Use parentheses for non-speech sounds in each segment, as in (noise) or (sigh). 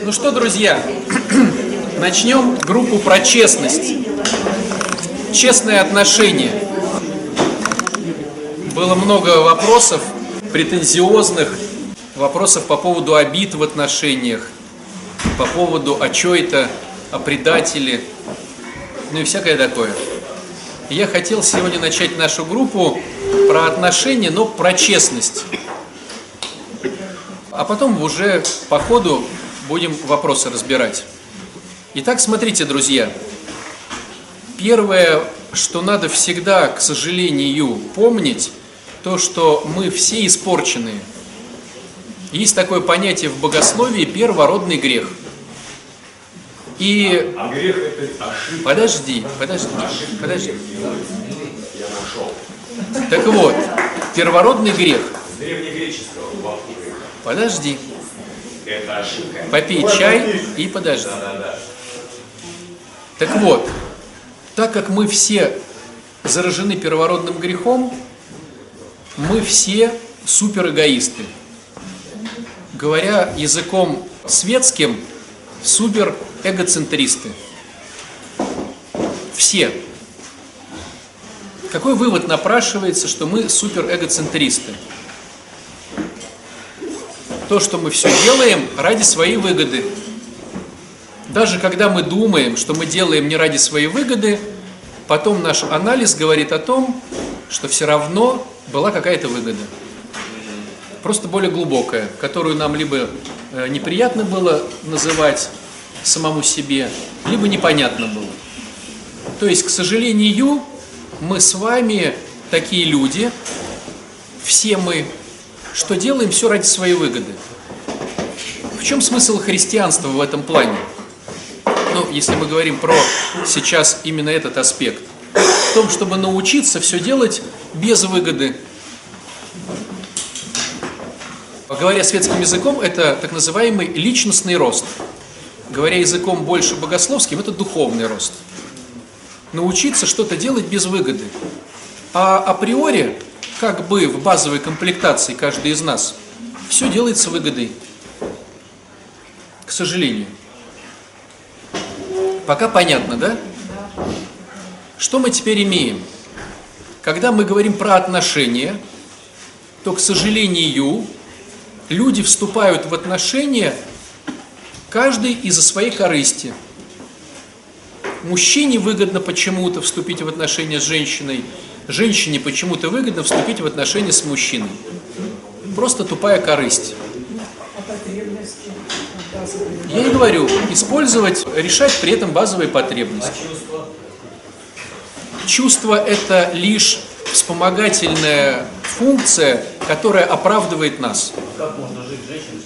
Ну что, друзья, (clears throat) начнем группу про честность. Честное отношение. Было много вопросов, претензиозных, вопросов по поводу обид в отношениях, по поводу «а чё это?», «о предателе?», ну и всякое такое. Я хотел сегодня начать нашу группу про отношения, но про честность. А потом уже по ходу будем вопросы разбирать. Итак, смотрите, друзья. Первое, что надо всегда, к сожалению, помнить, то, что мы все испорченные. Есть такое понятие в богословии первородный грех. И... А грех это ошибка. Подожди, подожди, подожди. Я нашел. Так вот, первородный грех. С древнегреческого бабку Это ошибка. Попей чай и подожди. Да-да-да. Так вот, так как мы все заражены первородным грехом, мы все суперэгоисты. Говоря языком светским, супер эгоцентристы. Все. Какой вывод напрашивается, что мы супер эгоцентристы? То, что мы все делаем ради своей выгоды. Даже когда мы думаем, что мы делаем не ради своей выгоды, потом наш анализ говорит о том, что все равно была какая-то выгода. Просто более глубокая, которую нам либо э, неприятно было называть самому себе, либо непонятно было. То есть, к сожалению, мы с вами такие люди, все мы, что делаем все ради своей выгоды. В чем смысл христианства в этом плане? Ну, если мы говорим про сейчас именно этот аспект, в том, чтобы научиться все делать без выгоды. Говоря светским языком, это так называемый личностный рост. Говоря языком больше богословским, это духовный рост. Научиться что-то делать без выгоды. А априори, как бы в базовой комплектации каждый из нас, все делается выгодой. К сожалению. Пока понятно, да? Что мы теперь имеем? Когда мы говорим про отношения, то, к сожалению, люди вступают в отношения каждый из-за своей корысти. Мужчине выгодно почему-то вступить в отношения с женщиной, женщине почему-то выгодно вступить в отношения с мужчиной. Просто тупая корысть. Я и говорю, использовать, решать при этом базовые потребности. Чувство – это лишь вспомогательная функция, которая оправдывает нас. Как можно жить женщиной?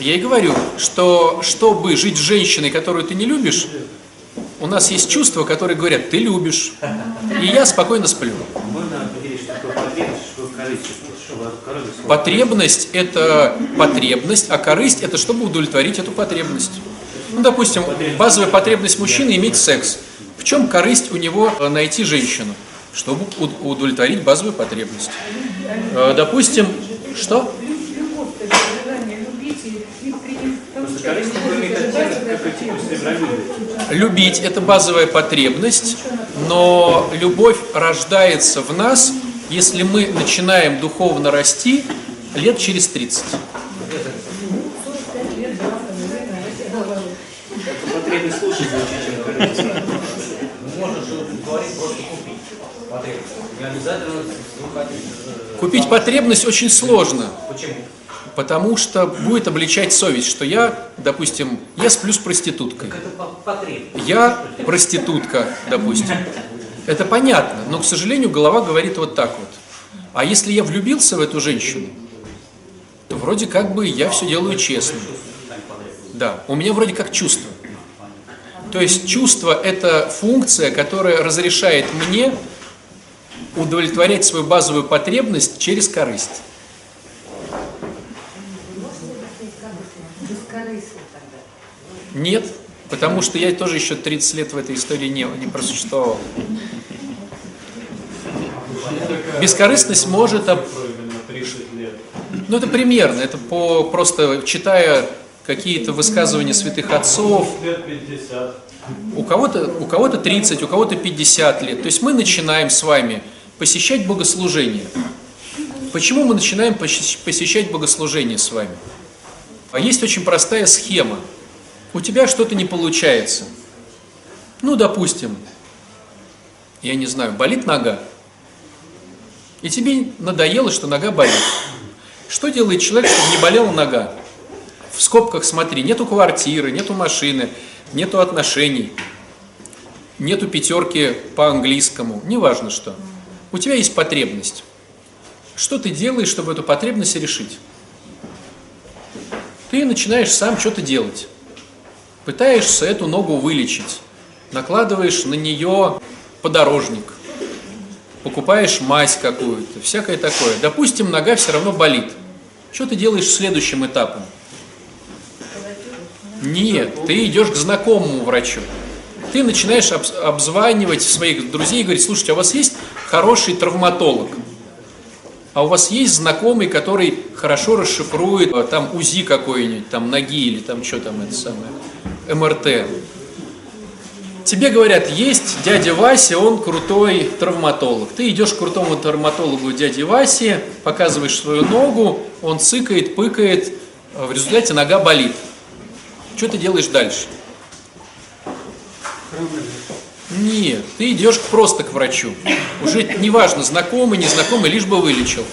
Я и говорю, что чтобы жить с женщиной, которую ты не любишь, у нас есть чувства, которые говорят, ты любишь, и я спокойно сплю. Потребность, это потребность, а корысть – это чтобы удовлетворить эту потребность. Ну, допустим, базовая потребность мужчины – иметь секс. В чем корысть у него найти женщину? Чтобы уд- удовлетворить базовую потребность. Э, Допустим, что? Любовь, то есть желание любить и, и при- Просто получать корысть любовь, имеет это оттенок, базовая как типа потребность. сребролюбие. Любить – это базовая потребность, но любовь рождается в нас, если мы начинаем духовно расти лет через 30. Это потребность лучше звучит, чем корысть. Можно же удовлетворить просто купить э, Купить потребность очень сложно, Почему? Потому что будет обличать совесть, что я, допустим, я сплю с проституткой. Я проститутка, допустим. Это понятно, но, к сожалению, голова говорит вот так вот. А если я влюбился в эту женщину, то вроде как бы я все делаю честно. Да, у меня вроде как чувство. То есть чувство – это функция, которая разрешает мне удовлетворять свою базовую потребность через корысть. Нет, потому что я тоже еще 30 лет в этой истории не, не просуществовал. Бескорыстность может об- Фройда на 30 лет. Ну, это примерно, это по просто читая какие-то высказывания святых отцов, Лет 50. у кого-то у кого-то 30, у кого-то 50 лет. То есть мы начинаем с вами посещать богослужение. Почему мы начинаем посещ- посещать богослужение с вами? А есть очень простая схема. У тебя что-то не получается. Ну, допустим, я не знаю, болит нога. И тебе надоело, что нога болит. Что делает человек, чтобы не болела нога? В скобках смотри, нету квартиры, нету машины, нету отношений, нету пятерки по английскому, неважно что. У тебя есть потребность. Что ты делаешь, чтобы эту потребность решить? Ты начинаешь сам что-то делать. Пытаешься эту ногу вылечить. Накладываешь на нее подорожник. Покупаешь мазь какую-то, всякое такое. Допустим, нога все равно болит. Что ты делаешь следующим этапом? Нет, ты идешь к знакомому врачу. Ты начинаешь обз- обзванивать своих друзей и говорить, слушайте, а у вас есть хороший травматолог? А у вас есть знакомый, который хорошо расшифрует э, там УЗИ какой-нибудь, там ноги или там что там это самое, МРТ. Тебе говорят, есть дядя Вася, он крутой травматолог. Ты идешь к крутому травматологу дяди Васе, показываешь свою ногу, он цыкает, пыкает, а в результате нога болит. Что ты делаешь дальше? Нет, ты идешь просто к врачу. Уже неважно, знакомый, незнакомый, лишь бы вылечил.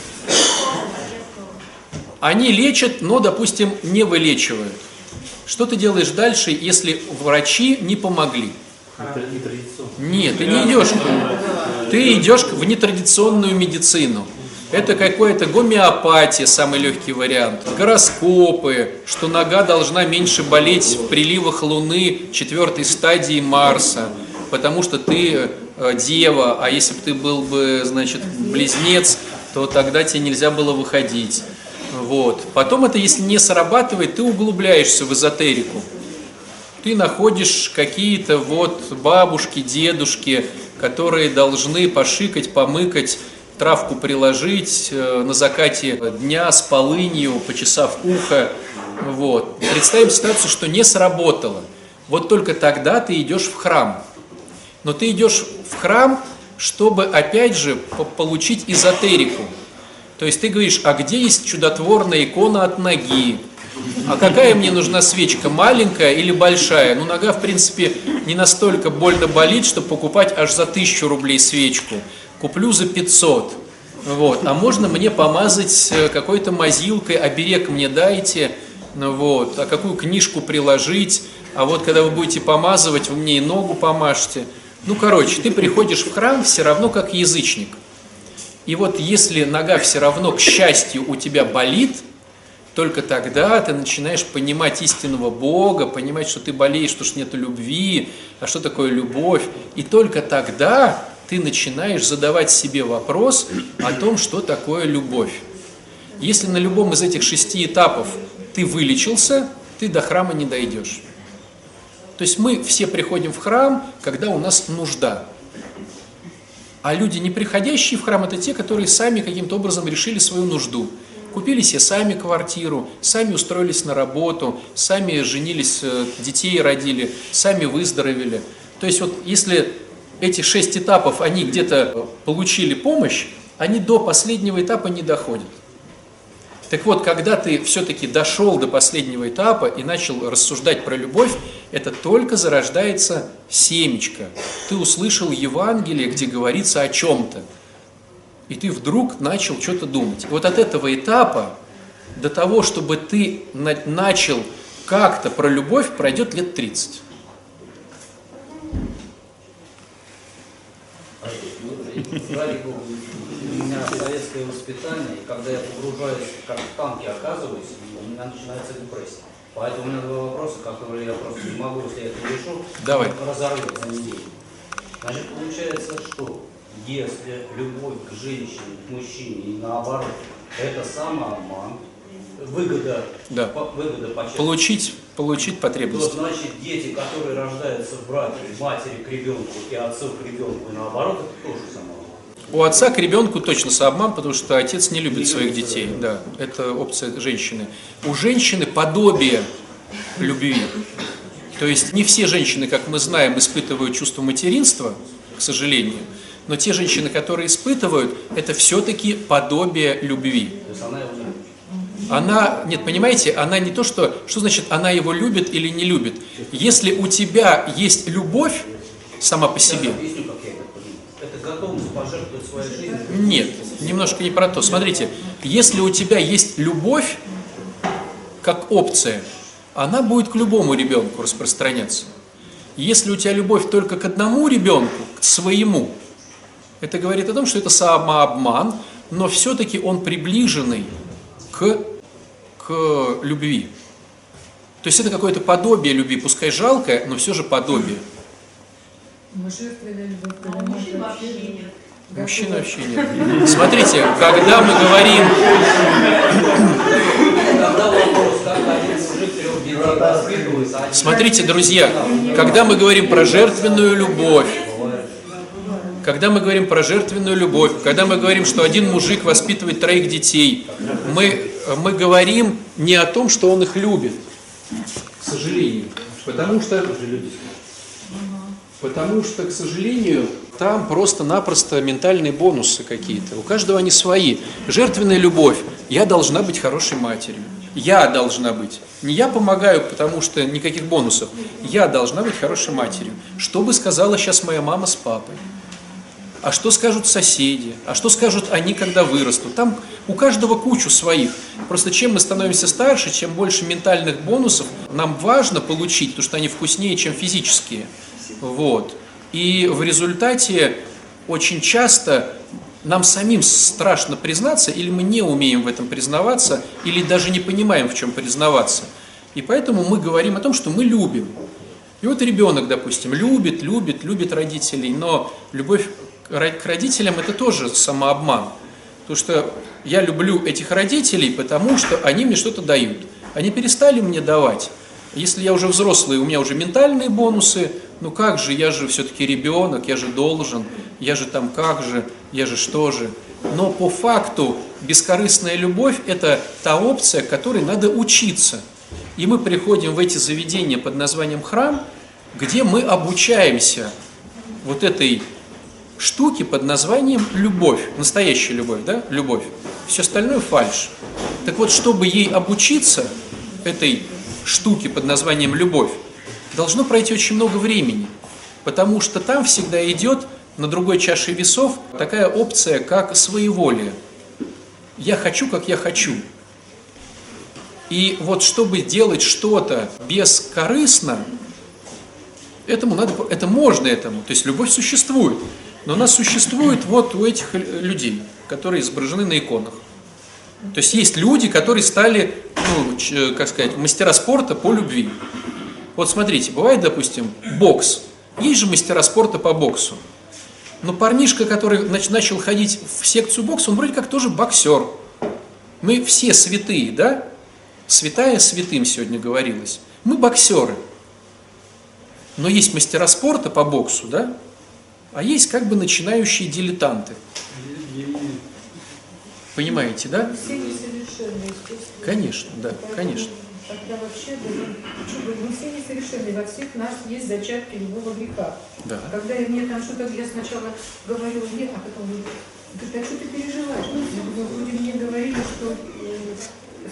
Они лечат, но, допустим, не вылечивают. Что ты делаешь дальше, если врачи не помогли? Нет, ты не идешь. Ты идешь в нетрадиционную медицину. Это какая-то гомеопатия, самый легкий вариант. Гороскопы, что нога должна меньше болеть в приливах Луны четвертой стадии Марса, потому что ты э, дева, а если бы ты был бы, значит, близнец, то тогда тебе нельзя было выходить. Вот. Потом это, если не срабатывает, ты углубляешься в эзотерику ты находишь какие-то вот бабушки, дедушки, которые должны пошикать, помыкать, травку приложить э, на закате дня с полынью, почесав ухо. Вот. Представим ситуацию, что не сработало. Вот только тогда ты идешь в храм. Но ты идешь в храм, чтобы опять же по- получить эзотерику. То есть ты говоришь, а где есть чудотворная икона от ноги? А какая мне нужна свечка, маленькая или большая? Ну, нога, в принципе, не настолько больно болит, чтобы покупать аж за тысячу рублей свечку. Куплю за 500. Вот. А можно мне помазать э, какой-то мазилкой, оберег мне дайте, ну вот, а какую книжку приложить, а вот когда вы будете помазывать, вы мне и ногу помажьте. Ну, короче, ты приходишь в храм все равно как язычник. И вот если нога все равно, к счастью, у тебя болит, только тогда ты начинаешь понимать истинного Бога, понимать, что ты болеешь, что ж нету любви, а что такое любовь. И только тогда ты начинаешь задавать себе вопрос о том, что такое любовь. Если на любом из этих шести этапов ты вылечился, ты до храма не дойдешь. То есть мы все приходим в храм, когда у нас нужда. А люди, не приходящие в храм, это те, которые сами каким-то образом решили свою нужду. Купили себе сами квартиру, сами устроились на работу, сами женились, э, детей родили, сами выздоровели. То есть вот если эти шесть этапов, они где-то получили помощь, они до последнего этапа не доходят. Так вот, когда ты все-таки дошел до последнего этапа и начал рассуждать про любовь, это только зарождается семечко. Ты услышал Евангелие, где говорится о чем-то. И ты вдруг начал что-то думать. И вот от этого этапа до того, чтобы ты на- начал как-то про любовь, пройдет лет 30. Ради Бога, у меня советское воспитание, и когда я погружаюсь, как в танке оказываюсь, у меня начинается депрессия. Поэтому у меня два вопроса, которые я просто не могу, если я это решу, Давай. разорвет за неделю. Значит, получается, что если любовь к женщине, к мужчине и наоборот, это самообман, выгода, Да. по- выгода по части Получить, получить то потребность. значит дети, которые рождаются в браке, матери к ребенку и отцу к ребенку, и наоборот, это тоже самообман. У отца к ребенку точно сообман, потому что отец не любит своих детей. Да, это опция женщины. У женщины подобие любви. То есть не все женщины, как мы знаем, испытывают чувство материнства, к сожалению, но те женщины, которые испытывают, это все-таки подобие любви. То есть она его не любит. Она, нет, понимаете, она не то, что, что значит она его любит или не любит. Если у тебя есть любовь сама по себе, Я объясню, как я это понимаю. Это готовность пожертвовать своей жизнью. Нет, немножко не про то. Смотрите, если у тебя есть любовь как опция, она будет к любому ребенку распространяться. Если у тебя любовь только к одному ребенку, к своему, это говорит о том, что это самообман, но все-таки он приближенный к, к любви. То есть это какое-то подобие любви, пускай жалкое, но все же подобие. Божественная любовь. А мужчин вообще нет. Мужчин вообще нет. Смотрите, когда мы говорим Смотрите, друзья, когда мы говорим про жертвенную любовь, когда мы говорим про жертвенную любовь, когда мы говорим, что один мужик воспитывает троих детей, мы, мы говорим не о том, что он их любит, к сожалению. Потому что, потому что, к сожалению, там просто-напросто ментальные бонусы какие-то. У каждого они свои. Жертвенная любовь. Я должна быть хорошей матерью. Я должна быть. Не я помогаю, потому что никаких бонусов. Я должна быть хорошей матерью. Что бы сказала сейчас моя мама с папой? А что скажут соседи? А что скажут они, когда вырастут? Там у каждого кучу своих. Просто чем мы становимся старше, чем больше ментальных бонусов нам важно получить, потому что они вкуснее, чем физические. Вот. И в результате очень часто нам самим страшно признаться, или мы не умеем в этом признаваться, или даже не понимаем, в чем признаваться. И поэтому мы говорим о том, что мы любим. И вот ребенок, допустим, любит, любит, любит родителей, но любовь к родителям это тоже самообман. Потому что я люблю этих родителей, потому что они мне что-то дают. Они перестали мне давать. Если я уже взрослый, у меня уже ментальные бонусы, ну как же, я же все-таки ребенок, я же должен, я же там как же, я же что же. Но по факту бескорыстная любовь – это та опция, которой надо учиться. И мы приходим в эти заведения под названием храм, где мы обучаемся вот этой штуке под названием любовь. Настоящая любовь, да? Любовь. Все остальное фальш. Так вот, чтобы ей обучиться, этой штуке под названием любовь, должно пройти очень много времени. Потому что там всегда идет на другой чаше весов такая опция, как своеволие. Я хочу, как я хочу. И вот чтобы делать что-то бескорыстно, этому надо, это можно этому, то есть любовь существует. Но она существует вот у этих людей, которые изображены на иконах. То есть есть люди, которые стали, ну, как сказать, мастера спорта по любви. Вот смотрите, бывает, допустим, бокс. Есть же мастера спорта по боксу. Но парнишка, который начал ходить в секцию бокса, он вроде как тоже боксер. Мы все святые, да? Святая святым сегодня говорилось. Мы боксеры. Но есть мастера спорта по боксу, да? А есть как бы начинающие дилетанты. Понимаете, да? Конечно, да, конечно. Тогда вообще, да, что бы, мы все несовершенны, во всех нас есть зачатки любого греха. Да. Когда я мне там что-то, я сначала говорила нет, а потом говорю, ты а что ты переживаешь? Ну, вроде мне говорили, что э,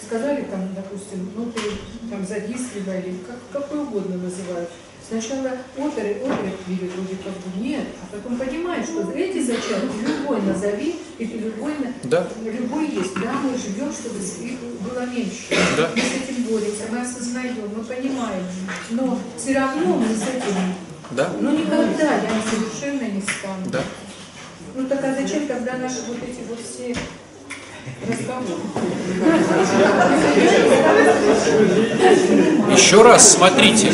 сказали там, допустим, ну ты там завистлива или как, какой угодно называют. Сначала оперы, оперы видят вроде как бы нет, а потом понимаешь, что эти зачатки любой назови, и ты любой, Да. любой есть. Да, мы живем, чтобы их было меньше. Да. Мы с этим боремся, мы осознаем, мы понимаем. Но все равно мы с этим, Да? ну никогда я совершенно не стану. Да. Ну так а зачем тогда наши вот эти вот все разговоры? (laughs) (laughs) Еще раз смотрите.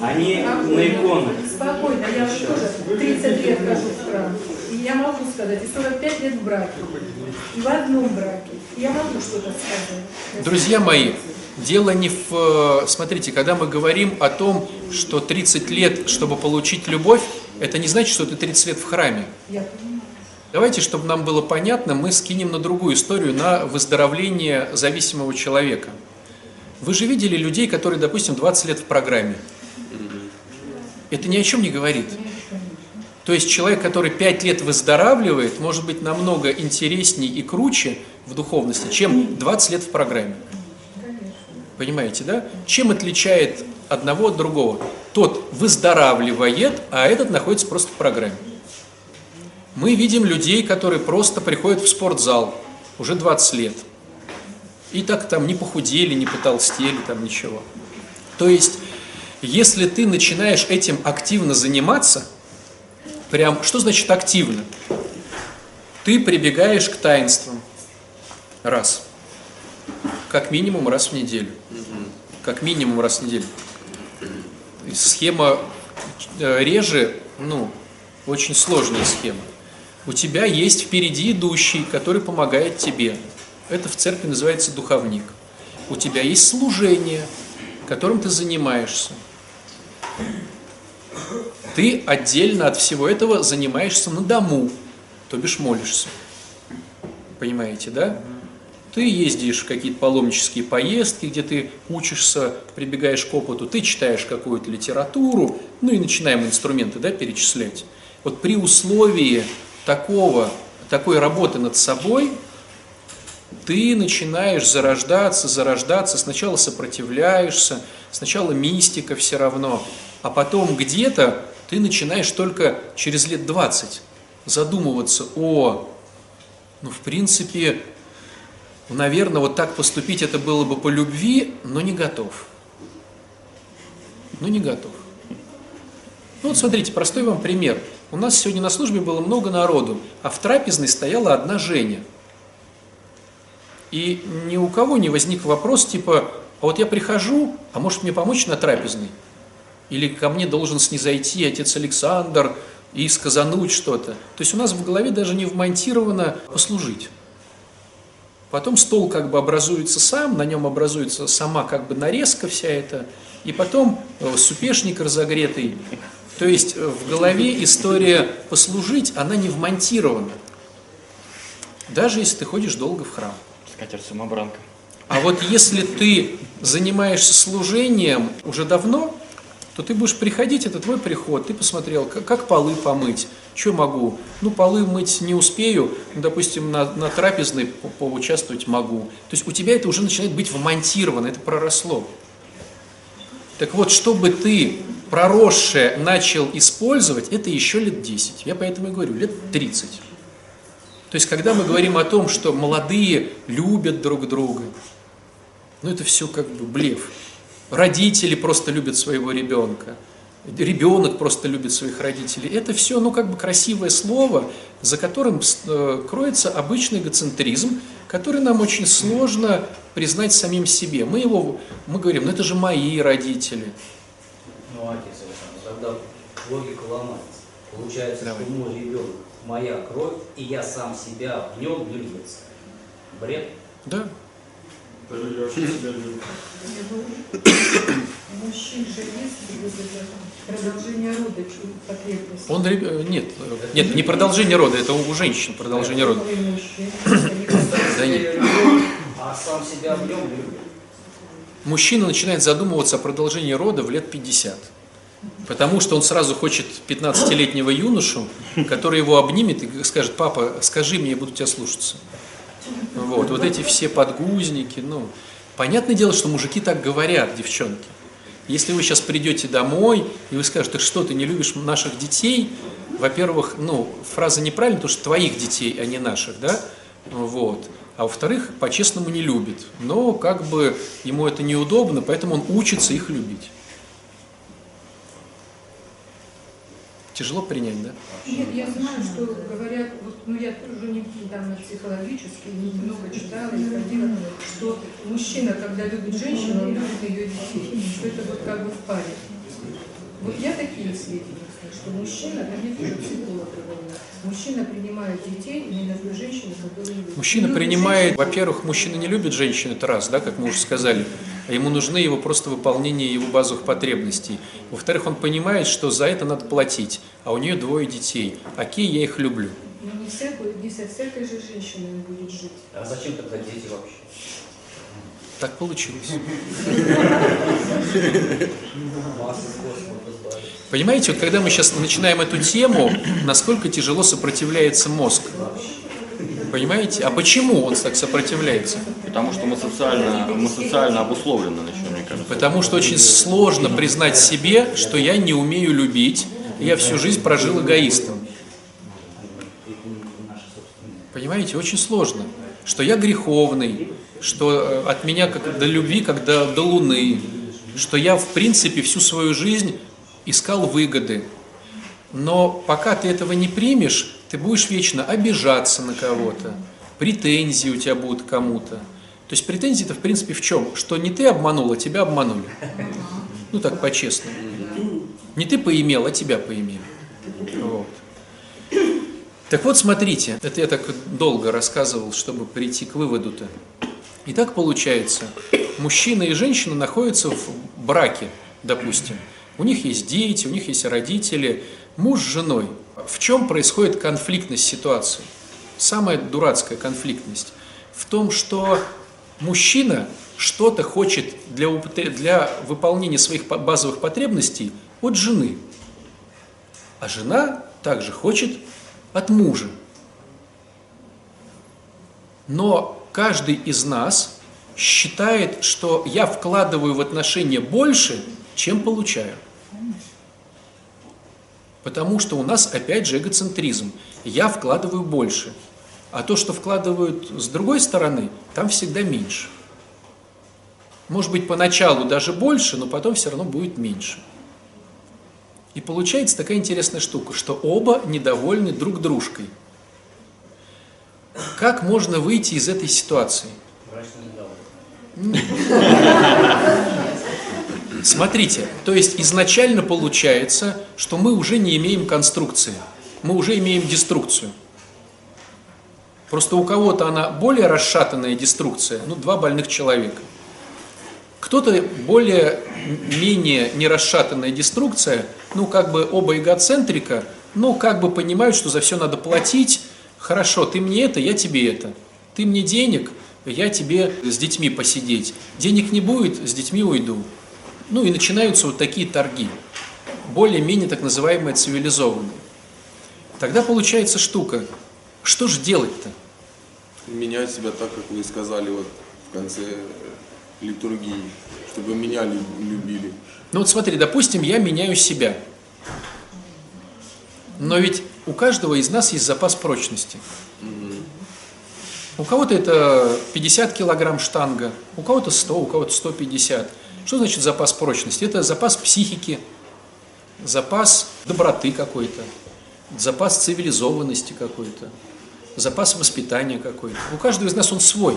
Они на иконах. Спокойно, я тоже 30 лет хожу в храм. И я могу сказать, и 45 лет в браке, и в одном браке. И я могу что-то сказать. Друзья мои, дело не в... э, Смотрите, когда мы говорим о том, что 30 лет, чтобы получить любовь, это не значит, что ты 30 лет в храме. Давайте, чтобы нам было понятно, мы скинем на другую историю, на выздоровление зависимого человека. Вы же видели людей, которые, допустим, 20 лет в программе. Это ни о чем не говорит. То есть человек, который 5 лет выздоравливает, может быть намного интересней и круче в духовности, чем 20 лет в программе. Понимаете, да? Чем отличает одного от другого? Тот выздоравливает, а этот находится просто в программе. Мы видим людей, которые просто приходят в спортзал уже 20 лет. И так там не похудели, не потолстели, там ничего. То есть, если ты начинаешь этим активно заниматься, прям, что значит активно? Ты прибегаешь к таинствам. Раз. Как минимум раз в неделю. Как минимум раз в неделю. Схема э, реже, ну, очень сложная схема. У тебя есть впереди идущий, который помогает тебе. Это в церкви называется духовник. У тебя есть служение, которым ты занимаешься. Ты отдельно от всего этого занимаешься на дому, то бишь молишься. Понимаете, да? Ты ездишь в какие-то паломнические поездки, где ты учишься, прибегаешь к опыту, ты читаешь какую-то литературу, ну и начинаем инструменты да, перечислять. Вот при условии такого, такой работы над собой, ты начинаешь зарождаться, зарождаться, сначала сопротивляешься, сначала мистика все равно, а потом где-то ты начинаешь только через лет 20 задумываться о, ну, в принципе, наверное, вот так поступить это было бы по любви, но не готов. Ну, не готов. Ну, вот смотрите, простой вам пример. У нас сегодня на службе было много народу, а в трапезной стояла одна Женя. И ни у кого не возник вопрос типа, а вот я прихожу, а может мне помочь на трапезной? Или ко мне должен снизойти отец Александр и сказануть что-то. То есть у нас в голове даже не вмонтировано послужить. Потом стол как бы образуется сам, на нем образуется сама как бы нарезка вся эта, и потом э, супешник разогретый. То есть э, в голове история послужить, она не вмонтирована. Даже если ты ходишь долго в храм. Скатерть самобранка. А вот если ты занимаешься служением уже давно, то ты будешь приходить, это твой приход, ты посмотрел, как, как полы помыть, что могу, ну полы мыть не успею, допустим, на, на трапезной по- поучаствовать могу. То есть у тебя это уже начинает быть вмонтировано, это проросло. Так вот, чтобы ты проросшее начал использовать, это еще лет 10. Я поэтому и говорю, лет 30. То есть, когда мы говорим о том, что молодые любят друг друга, ну это все как бы блеф. Родители просто любят своего ребенка. Ребенок просто любит своих родителей. Это все, ну, как бы красивое слово, за которым э, кроется обычный эгоцентризм, который нам очень сложно признать самим себе. Мы его, мы говорим, ну это же мои родители. Ну, отец Александр, тогда логика ломается. Получается, Давай. что мой ребенок моя кровь, и я сам себя в нем влюбился. Бред. Да, Даже я вообще себя люблю. У мужчин же есть вот это продолжение рода чу- потребность. он, э, нет, э, нет, не продолжение рода, это у женщин продолжение рода. Да нет. А сам себя в нем любит. Мужчина начинает задумываться о продолжении рода в лет 50. Потому что он сразу хочет 15-летнего юношу, который его обнимет и скажет, папа, скажи мне, я буду тебя слушаться. Вот, вот эти все подгузники, ну, понятное дело, что мужики так говорят, девчонки. Если вы сейчас придете домой, и вы скажете, что ты не любишь наших детей, во-первых, ну, фраза неправильная, потому что твоих детей, а не наших, да, вот. А во-вторых, по-честному не любит. Но как бы ему это неудобно, поэтому он учится их любить. Тяжело принять, да? Нет, я знаю, что говорят, вот, ну я тоже не недавно психологически много читала и ходила, что мужчина, когда любит женщину, он любит ее детей, что это вот как бы в паре. Вот я такие сведения что мужчина, там мне тоже психолог говорил, мужчина принимает детей именно той женщины, которую любит. Мужчина принимает, женщину. во-первых, мужчина не любит женщин, это раз, да, как мы уже сказали, а ему нужны его просто выполнение его базовых потребностей. Во-вторых, он понимает, что за это надо платить, а у нее двое детей. Окей, я их люблю. Но не, всякую, не со всякой же женщиной он будет жить. А зачем тогда дети вообще? Так получилось. Понимаете, вот когда мы сейчас начинаем эту тему, насколько тяжело сопротивляется мозг. Понимаете? А почему он так сопротивляется? Потому что мы социально, мы социально обусловлены еще, мне кажется. Потому что очень сложно признать себе, что я не умею любить, я всю жизнь прожил эгоистом. Понимаете, очень сложно. Что я греховный, что э, от меня как до любви, как до, до луны, что я в принципе всю свою жизнь искал выгоды. Но пока ты этого не примешь, ты будешь вечно обижаться на кого-то, претензии у тебя будут кому-то. То есть претензии-то в принципе в чем? Что не ты обманул, а тебя обманули. Ну так по-честному. Не ты поимел, а тебя поимели. Вот. Так вот, смотрите, это я так долго рассказывал, чтобы прийти к выводу-то. И так получается, мужчина и женщина находятся в браке, допустим. У них есть дети, у них есть родители, муж с женой. В чем происходит конфликтность ситуации? Самая дурацкая конфликтность в том, что мужчина что-то хочет для, для выполнения своих базовых потребностей от жены, а жена также хочет от мужа. Но каждый из нас считает, что я вкладываю в отношения больше, чем получаю. Потому что у нас опять же эгоцентризм. Я вкладываю больше. А то, что вкладывают с другой стороны, там всегда меньше. Может быть, поначалу даже больше, но потом все равно будет меньше. И получается такая интересная штука, что оба недовольны друг дружкой. Как можно выйти из этой ситуации? Брачный договор. (laughs) Смотрите, то есть изначально получается, что мы уже не имеем конструкции, мы уже имеем деструкцию. Просто у кого-то она более расшатанная деструкция, ну, два больных человека. Кто-то более, менее нерасшатанная деструкция, ну, как бы оба эгоцентрика, ну, как бы понимают, что за все надо платить. Хорошо, ты мне это, я тебе это. Ты мне денег, я тебе с детьми посидеть. Денег не будет, с детьми уйду. Ну и начинаются вот такие торги, более-менее так называемые цивилизованные. Тогда получается штука, что же делать-то? менять себя так, как вы сказали вот в конце литургии, чтобы меня лю- любили. Ну вот смотри, допустим, я меняю себя. Но ведь у каждого из нас есть запас прочности. У кого-то это 50 килограмм штанга, у кого-то 100, у кого-то 150. Что значит запас прочности? Это запас психики, запас доброты какой-то, запас цивилизованности какой-то, запас воспитания какой-то. У каждого из нас он свой.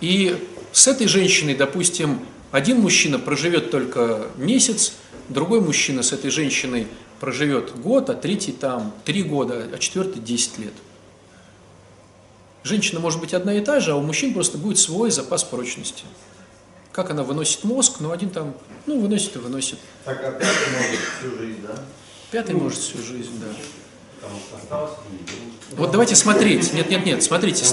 И с этой женщиной, допустим, один мужчина проживет только месяц, другой мужчина с этой женщиной проживет год, а третий там три года, а четвертый 10 лет. Женщина может быть одна и та же, а у мужчин просто будет свой запас прочности. Как она выносит мозг, ну один там, ну выносит и выносит. Так опять может всю жизнь, да? Пятый может всю жизнь, да. Осталось Вот давайте смотреть. Нет, нет, нет, смотрите.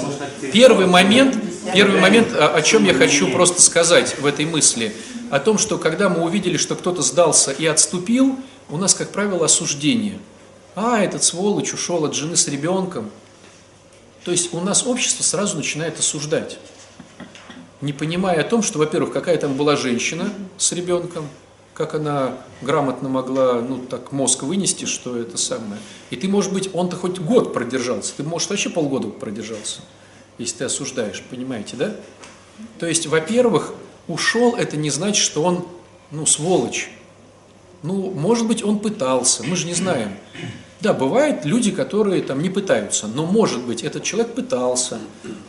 Первый момент, первый момент, о, о чем я хочу просто сказать в этой мысли, о том, что когда мы увидели, что кто-то сдался и отступил, у нас, как правило, осуждение. А, этот сволочь ушел от жены с ребенком. То есть у нас общество сразу начинает осуждать, не понимая о том, что, во-первых, какая там была женщина с ребенком, как она грамотно могла, ну, так мозг вынести, что это самое. И ты, может быть, он-то хоть год продержался, ты, может, вообще полгода продержался, если ты осуждаешь, понимаете, да? То есть, во-первых, ушел, это не значит, что он, ну, сволочь. Ну, может быть, он пытался, мы же не знаем. Да, бывают люди, которые там не пытаются, но, может быть, этот человек пытался,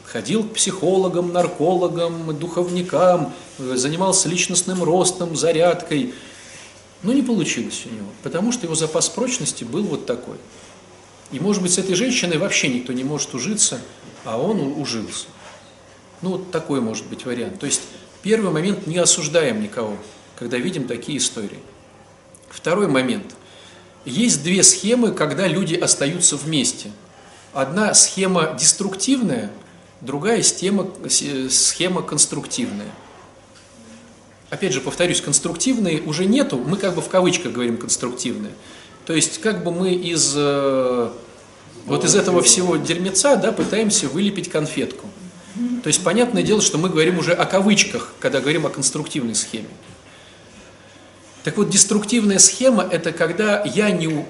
ходил к психологам, наркологам, духовникам, э, занимался личностным ростом, зарядкой. Но не получилось у него, потому что его запас прочности был вот такой. И, может быть, с этой женщиной вообще никто не может ужиться, а он ужился. Ну, вот такой может быть вариант. То есть, первый момент, не осуждаем никого, когда видим такие истории. Второй момент. Есть две схемы, когда люди остаются вместе. Одна схема деструктивная, другая схема, с- схема конструктивная. Опять же, повторюсь, конструктивные уже нету, мы как бы в кавычках говорим конструктивные. То есть, как бы мы из э, вот из этого всего дерьмеца, да, пытаемся вылепить конфетку. То есть, понятное дело, что мы говорим уже о кавычках, когда говорим о конструктивной схеме. Так вот, деструктивная схема – это когда я не, у-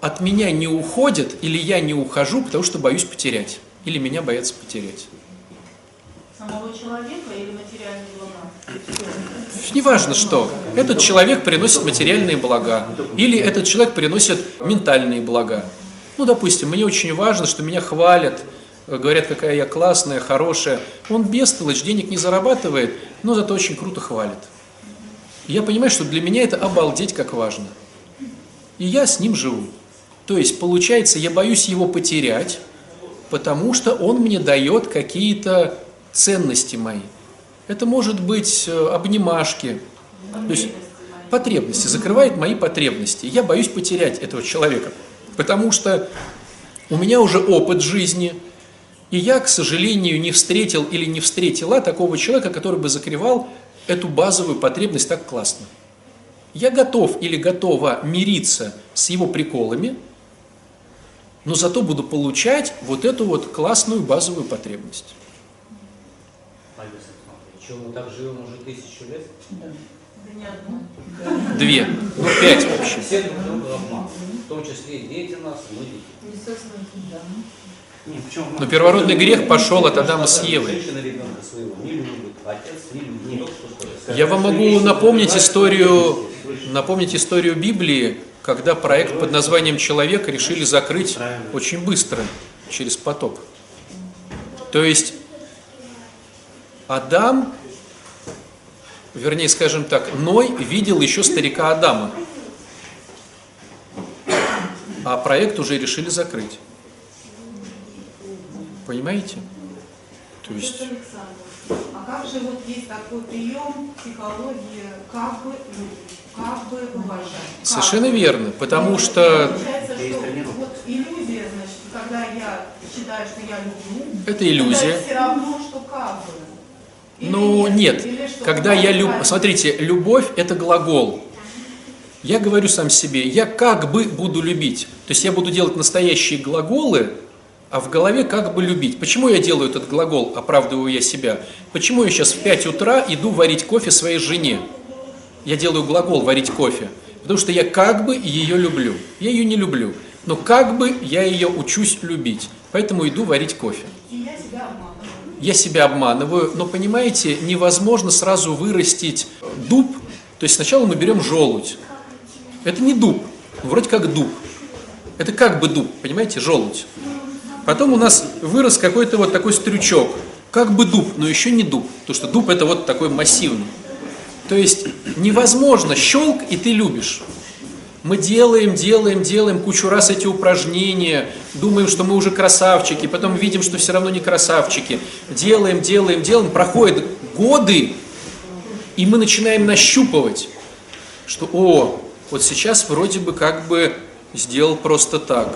от меня не уходят или я не ухожу, потому что боюсь потерять. Или меня боятся потерять. Самого человека или материальные блага? Неважно что. Этот человек приносит материальные блага. Или этот человек приносит ментальные блага. Ну, допустим, мне очень важно, что меня хвалят, говорят, какая я классная, хорошая. Он бестолочь, денег не зарабатывает, но зато очень круто хвалит. Я понимаю, что для меня это обалдеть как важно. И я с ним живу. То есть, получается, я боюсь его потерять, потому что он мне дает какие-то ценности мои. Это может быть э, обнимашки, то есть потребности, закрывает мои потребности. Я боюсь потерять этого человека, потому что у меня уже опыт жизни, и я, к сожалению, не встретил или не встретила такого человека, который бы закрывал эту базовую потребность так классно. Я готов или готова мириться с его приколами, но зато буду получать вот эту вот классную базовую потребность. Что мы так живем уже тысячу лет? Да не одно. Две, ну пять вообще. Все друг друга обманывают. В том числе и дети нас, мы дети. Несознательно, да. Почему? Но первородный грех пошел от Адама с Евой. Стоит. Я вам могу напомнить историю, напомнить историю Библии, когда проект под названием «Человек» решили закрыть очень быстро, через потоп. То есть Адам, вернее, скажем так, Ной видел еще старика Адама, а проект уже решили закрыть. Понимаете? То есть... Александр, а как же вот есть такой прием психологии, как бы любить, как бы уважать? Как Совершенно верно, потому что Получается, что вот иллюзия, значит, когда я считаю, что я люблю, это иллюзия. все равно, что как бы. Или Ну нет, Или что? когда я люб... Смотрите, любовь – это глагол. Я говорю сам себе, я как бы буду любить. То есть я буду делать настоящие глаголы, а в голове как бы любить. Почему я делаю этот глагол, оправдываю я себя? Почему я сейчас в 5 утра иду варить кофе своей жене? Я делаю глагол «варить кофе», потому что я как бы ее люблю. Я ее не люблю, но как бы я ее учусь любить. Поэтому иду варить кофе. Я себя обманываю, но понимаете, невозможно сразу вырастить дуб. То есть сначала мы берем желудь. Это не дуб, вроде как дуб. Это как бы дуб, понимаете, желудь. Потом у нас вырос какой-то вот такой стрючок. Как бы дуб, но еще не дуб. Потому что дуб это вот такой массивный. То есть невозможно щелк и ты любишь. Мы делаем, делаем, делаем кучу раз эти упражнения, думаем, что мы уже красавчики, потом видим, что все равно не красавчики. Делаем, делаем, делаем, проходят годы, и мы начинаем нащупывать, что, о, вот сейчас вроде бы как бы сделал просто так.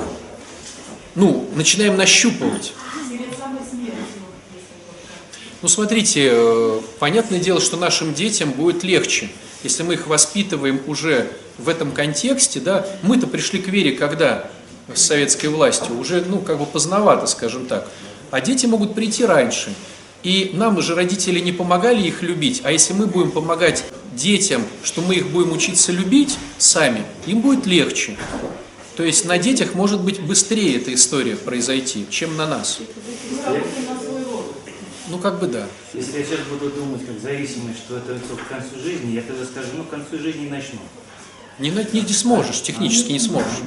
Ну, начинаем нащупывать. Ну, смотрите, э, понятное дело, что нашим детям будет легче, если мы их воспитываем уже в этом контексте, да, мы-то пришли к вере когда с советской властью, уже, ну, как бы поздновато, скажем так, а дети могут прийти раньше. И нам же родители не помогали их любить, а если мы будем помогать детям, что мы их будем учиться любить сами, им будет легче. То есть на детях может быть быстрее эта история произойти, чем на нас. Ну, как бы да. Если я сейчас буду думать как зависимость, что это к концу жизни, я тогда скажу, ну к концу жизни начну. Не, на- не, не сможешь, технически не сможешь.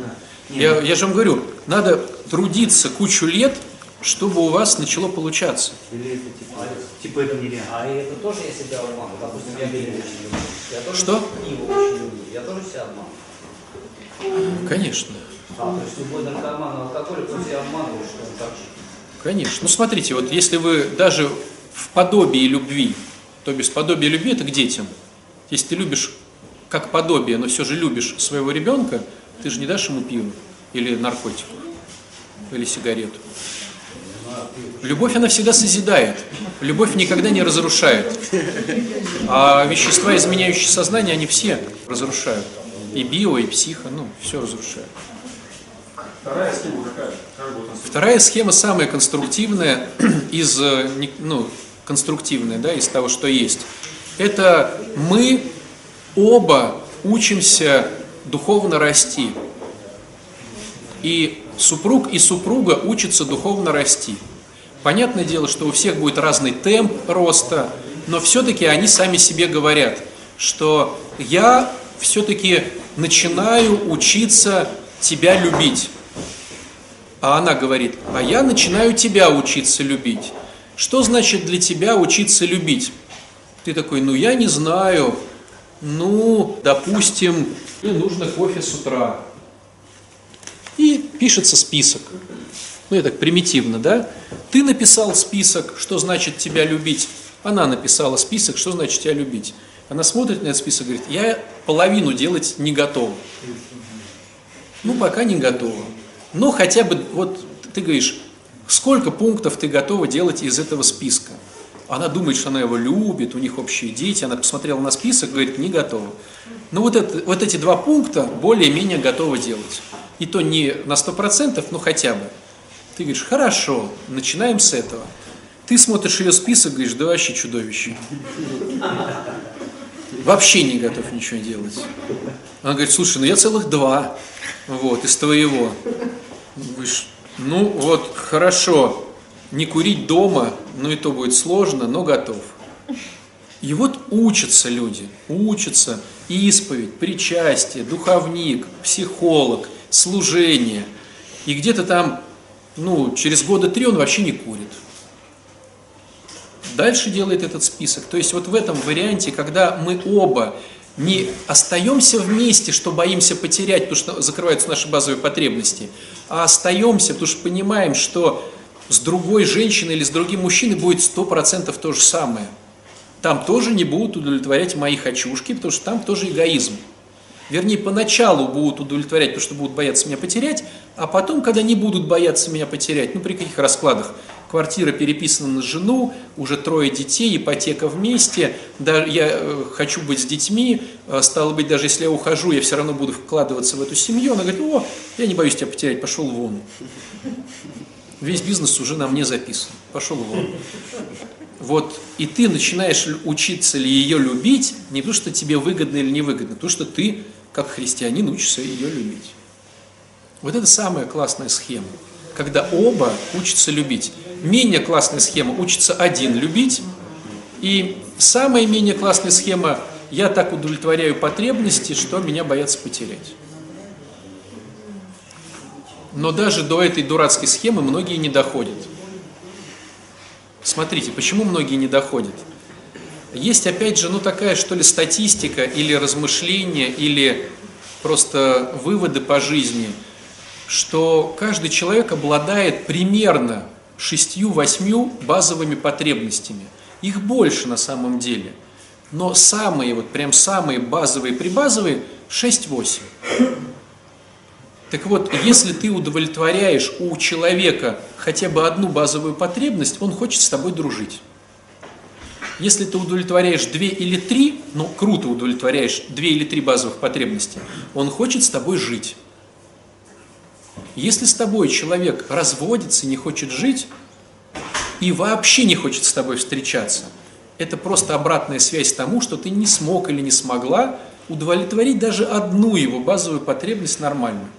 Не, Я, я же вам говорю, надо трудиться кучу лет, чтобы у вас начало получаться. Или это типа, типа это нереально? А это тоже я себя обманываю. Допустим, я Библию очень люблю. Я тоже Что? книгу очень люблю. Я тоже себя обманываю. Конечно. Конечно. Ну смотрите, вот если вы даже в подобии любви, то без подобия любви это к детям. Если ты любишь как подобие, но все же любишь своего ребенка, ты же не дашь ему пиво или наркотиков, или сигарету. Любовь, она всегда созидает. Любовь никогда не разрушает. А вещества, изменяющие сознание, они все разрушают. И био, и психо, ну, все разрушают. Вторая схема какая? Вторая схема самая конструктивная (clears throat) из, э, ну, конструктивная, да, из того, что есть. Это мы оба учимся духовно расти. И супруг и супруга учатся духовно расти. Понятное дело, что у всех будет разный темп роста, но все-таки они сами себе говорят, что я все-таки начинаю учиться тебя любить. А она говорит, а я начинаю тебя учиться любить. Что значит для тебя учиться любить? Ты такой, ну я не знаю, ну, допустим, мне нужно кофе с утра. И пишется список. Ну, я так примитивно, да? Ты написал список, что значит тебя любить. Она написала список, что значит тебя любить. Она смотрит на этот список и говорит, я половину делать не готова. Ну, пока не готова. Но хотя бы, вот ты говоришь, сколько пунктов ты готова делать из этого списка? Она думает, что она его любит, у них общие дети, она посмотрела на список, говорит, не готова. Ну вот, это, вот эти два пункта более-менее готова делать. И то не на 100%, но хотя бы. Ты говоришь, хорошо, начинаем с этого. Ты смотришь ее список, говоришь, да вообще чудовище. Вообще не готов ничего делать. Она говорит, слушай, ну я целых два, вот, из твоего. Ну вот, хорошо, не курить дома, ну и то будет сложно, но готов. И вот учатся люди, учатся исповедь, причастие, духовник, психолог, служение. И где-то там, ну, через года три он вообще не курит. Дальше делает этот список. То есть вот в этом варианте, когда мы оба не остаемся вместе, что боимся потерять, потому что закрываются наши базовые потребности, а остаемся, потому что понимаем, что с другой женщиной или с другим мужчиной будет 100% то же самое. Там тоже не будут удовлетворять мои хочушки, потому что там тоже эгоизм. Вернее, поначалу будут удовлетворять, потому что будут бояться меня потерять, а потом, когда не будут бояться меня потерять, ну при каких раскладах? Квартира переписана на жену, уже трое детей, ипотека вместе, да, я э, хочу быть с детьми, э, стало быть, даже если я ухожу, я все равно буду вкладываться в эту семью. Она говорит, о, я не боюсь тебя потерять, пошел вон. Весь бизнес уже на мне записан, пошел вон. Вот, и ты начинаешь учиться ли ее любить, не потому что тебе выгодно или невыгодно, а потому что ты, как христианин, учишься ее любить. Вот это самая классная схема, когда оба учатся любить. Менее классная схема учится один любить, и самая менее классная схема я так удовлетворяю потребности, что меня боятся потерять. Но даже до этой дурацкой схемы многие не доходят. Смотрите, почему многие не доходят? Есть опять же, ну такая что ли статистика или размышления, или просто выводы по жизни, что каждый человек обладает примерно шестью-восьмью базовыми потребностями. Их больше на самом деле. Но самые, вот прям самые базовые, прибазовые 6-8. Так вот, если ты удовлетворяешь у человека хотя бы одну базовую потребность, он хочет с тобой дружить. Если ты удовлетворяешь две или три, ну круто удовлетворяешь две или три базовых потребности, он хочет с тобой жить. Если с тобой человек разводится, не хочет жить и вообще не хочет с тобой встречаться, это просто обратная связь тому, что ты не смог или не смогла удовлетворить даже одну его базовую потребность нормальную.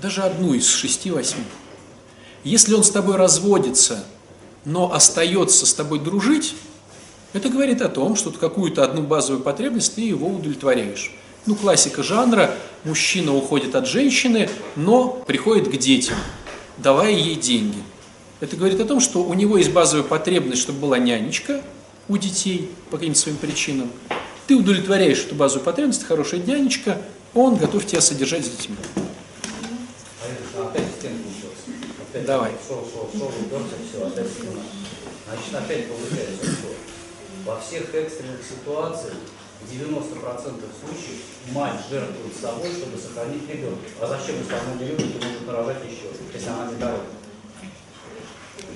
Даже одну из шести-восьми. Если он с тобой разводится, но остается с тобой дружить, это говорит о том, что какую-то одну базовую потребность ты его удовлетворяешь. Ну, классика жанра, мужчина уходит от женщины, но приходит к детям. давая ей деньги. Это говорит о том, что у него есть базовая потребность, чтобы была нянечка у детей по каким-то своим причинам. Ты удовлетворяешь эту базовую потребность, ты хорошая нянечка, он готов тебя содержать с детьми. А опять Давай. Шел, шел, шел, уперся, все, опять. Значит, опять получается, что во всех экстренных ситуациях в 90% случаев мать жертвует собой, чтобы сохранить ребенка. А зачем, если она не любит, то может нарожать еще, если она не дорога?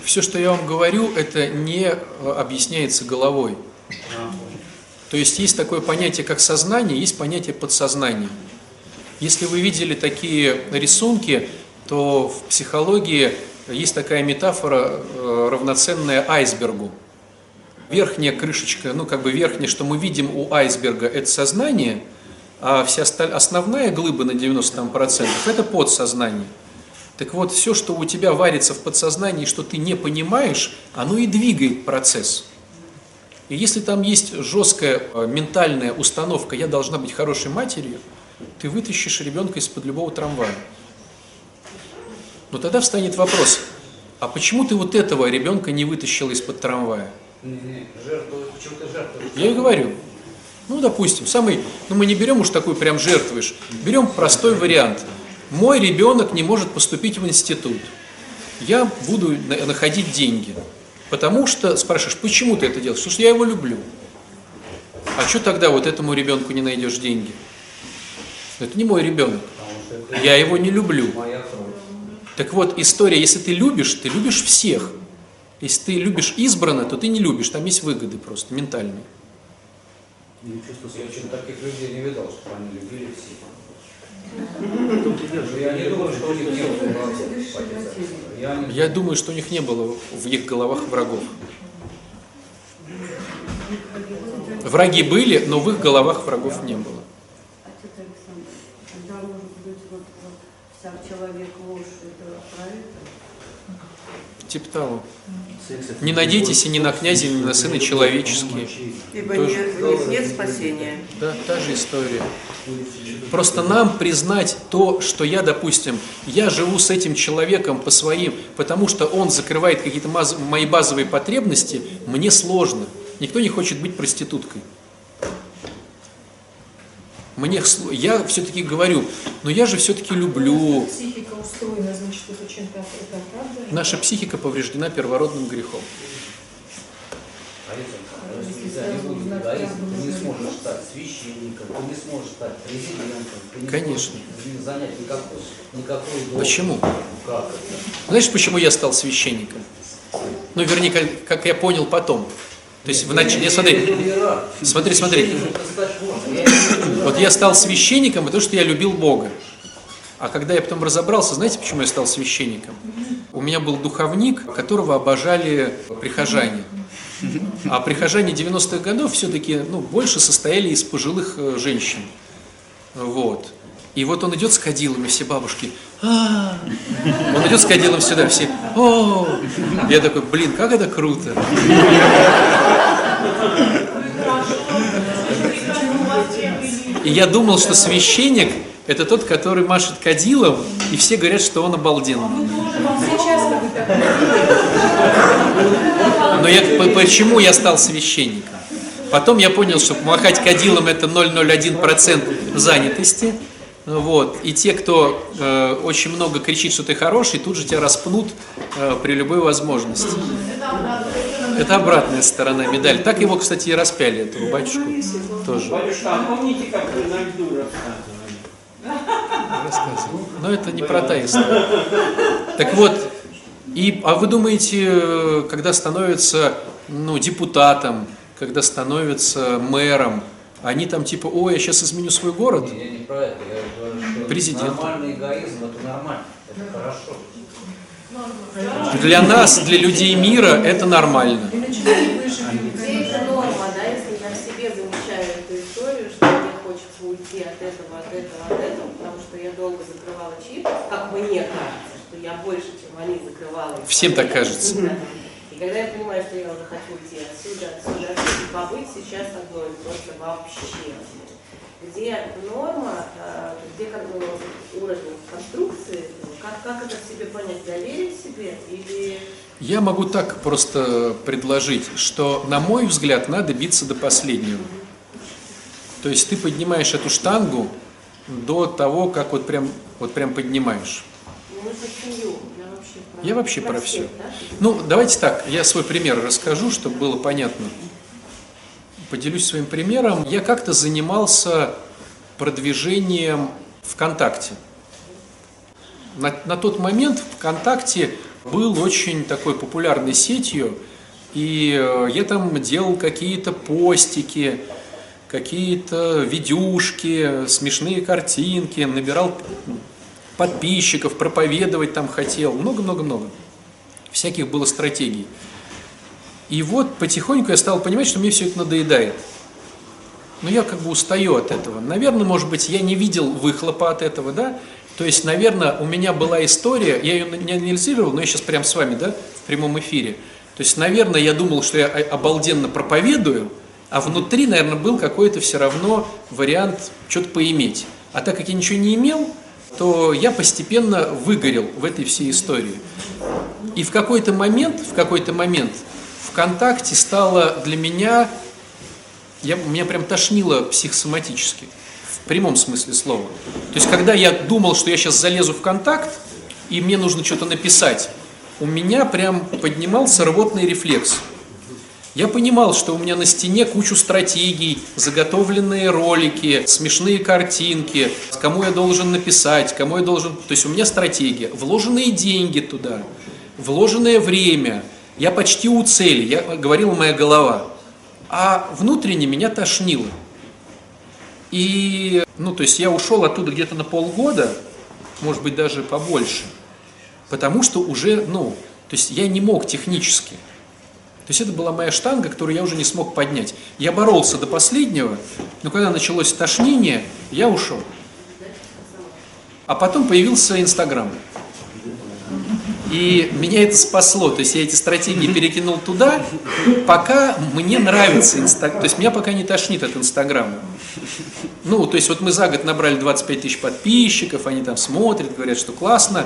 Все, что я вам говорю, это не э, объясняется головой. То есть есть такое понятие, как сознание, есть понятие подсознания. Если вы видели такие рисунки, то в психологии есть такая метафора, э, равноценная айсбергу. Верхняя крышечка, ну как бы верхняя, что мы видим у айсберга, это сознание, а вся осталь- основная глыба на 90% это подсознание. Так вот, все, что у тебя варится в подсознании, что ты не понимаешь, оно и двигает процесс. И если там есть жесткая э, ментальная установка «я должна быть хорошей матерью», ты вытащишь ребенка из-под любого трамвая. Но тогда встанет вопрос, а почему ты вот этого ребенка не вытащил из-под трамвая? Жертвует? Я и говорю, ну, допустим, самый, ну, мы не берем уж такой прям жертвуешь, берем простой вариант. Мой ребенок не может поступить в институт. Я буду на- находить деньги. Потому что, спрашиваешь, почему ты это делаешь? Потому что я его люблю. А что тогда вот этому ребенку не найдешь деньги? Это не мой ребенок. Я его не люблю. Так вот, история, если ты любишь, ты любишь всех. Если ты любишь избранно, то ты не любишь. Там есть выгоды просто, ментальные. Я еще таких людей не видал, чтобы они любили Ну, Я не думаю, что у них не было врагов. Я не Я думаю, что у них не было в их головах врагов. Враги были, но в их головах врагов не было. Отец Александр, когда может быть вот, вот вся в человек ложь, это про это? Типа того. это Не надейтесь и ни на князя, ни на сына человеческие. Ибо Тоже. нет, у них нет спасения. Да, та же история. Просто нам признать то, что я, допустим, я живу с этим человеком по своим, потому что он закрывает какие-то маз- мои базовые потребности, мне сложно. Никто не хочет быть проституткой. Мне, я все-таки говорю, но я же все-таки люблю. Психика устроена, значит, это чем-то это правда? Наша психика повреждена первородным грехом. Если правду, ты не сможешь стать священником, ты не сможешь стать президентом, ты не Конечно. сможешь занять никакой, никакой должность. Почему? Как это? Знаешь, почему я стал священником? Ну, вернее, как, как я понял потом. То есть в начале, смотри, смотри, смотри. Вот я стал священником, потому что я любил Бога. А когда я потом разобрался, знаете, почему я стал священником? У меня был духовник, которого обожали прихожане. А прихожане 90-х годов все-таки ну, больше состояли из пожилых э, женщин. Вот. И вот он идет с кадилами, все бабушки. Он идет с кадилом сюда, все. Я такой, блин, как это круто. И я думал, что священник это тот, который машет кадилом, и все говорят, что он так Но я, по- почему я стал священником? Потом я понял, что махать кадилом это 0,01% занятости. Вот. И те, кто э, очень много кричит, что ты хороший, тут же тебя распнут э, при любой возможности. Это обратная сторона медали. Так его, кстати, и распяли, этого батюшку. Тоже Батюшка, помните, как вы на льду рассказывали? рассказывал. Но это не про та история. Так вот, и, а вы думаете, когда становится ну, депутатом, когда становится мэром, они там типа, ой, я сейчас изменю свой город? Я не про это, я говорю, что Президент. нормальный эгоизм это нормально, это хорошо. Для нас, для людей мира, это нормально. Это норма, да, если я в себе замечаю эту историю, что мне хочется уйти от этого, от этого, от этого, потому что я долго закрывала чип, как мне кажется, что я больше, чем они закрывала. их Всем так кажется. И когда я понимаю, что я уже хочу уйти отсюда, отсюда, отсюда, побыть сейчас одной просто вообще. Где норма, э, где как бы уровень конструкции, как, как это в себе понять, доверие в себе или... Я могу так просто предложить, что, на мой взгляд, надо биться до последнего. То есть ты поднимаешь эту штангу до того, как вот прям, вот прям поднимаешь. Семью, я вообще про... Все. Ну, давайте так, я свой пример расскажу, чтобы было понятно. Поделюсь своим примером. Я как-то занимался продвижением ВКонтакте. На, на тот момент ВКонтакте был очень такой популярной сетью, и э, я там делал какие-то постики, какие-то видюшки, смешные картинки, набирал подписчиков, проповедовать там хотел, много-много-много. Всяких было стратегий. И вот потихоньку я стал понимать, что мне все это надоедает. Но я как бы устаю от этого. Наверное, может быть, я не видел выхлопа от этого, да? То есть, наверное, у меня была история, я ее не анализировал, но я сейчас прям с вами, да, в прямом эфире. То есть, наверное, я думал, что я обалденно проповедую, а внутри, наверное, был какой-то все равно вариант что-то поиметь. А так как я ничего не имел, то я постепенно выгорел в этой всей истории. И в какой-то момент, в какой-то момент ВКонтакте стало для меня, я, меня прям тошнило психосоматически, в прямом смысле слова. То есть, когда я думал, что я сейчас залезу в контакт, и мне нужно что-то написать, у меня прям поднимался рвотный рефлекс. Я понимал, что у меня на стене кучу стратегий, заготовленные ролики, смешные картинки, кому я должен написать, кому я должен... То есть у меня стратегия, вложенные деньги туда, вложенное время. Я почти у цели, я говорила моя голова. А внутренне меня тошнило. И, ну, то есть я ушел оттуда где-то на полгода, может быть, даже побольше, потому что уже, ну, то есть я не мог технически. То есть это была моя штанга, которую я уже не смог поднять. Я боролся до последнего, но когда началось тошнение, я ушел. А потом появился Инстаграм. И меня это спасло. То есть я эти стратегии перекинул туда, пока мне нравится Инстаграм. То есть меня пока не тошнит от Инстаграма. Ну, то есть вот мы за год набрали 25 тысяч подписчиков, они там смотрят, говорят, что классно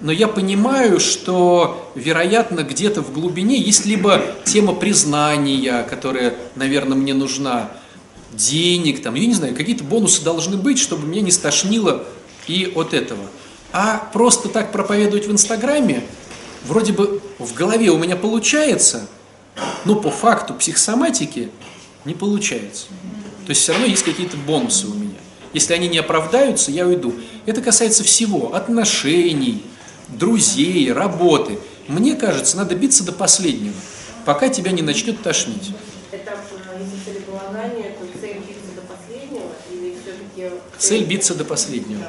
но я понимаю, что, вероятно, где-то в глубине есть либо тема признания, которая, наверное, мне нужна, денег, там, я не знаю, какие-то бонусы должны быть, чтобы меня не стошнило и от этого. А просто так проповедовать в Инстаграме, вроде бы в голове у меня получается, но по факту психосоматики не получается. То есть все равно есть какие-то бонусы у меня. Если они не оправдаются, я уйду. Это касается всего, отношений, друзей, работы. Мне кажется, надо биться до последнего, пока тебя не начнет тошнить. Э, если целеполагание, то цель биться до последнего или все-таки... Цель биться до последнего.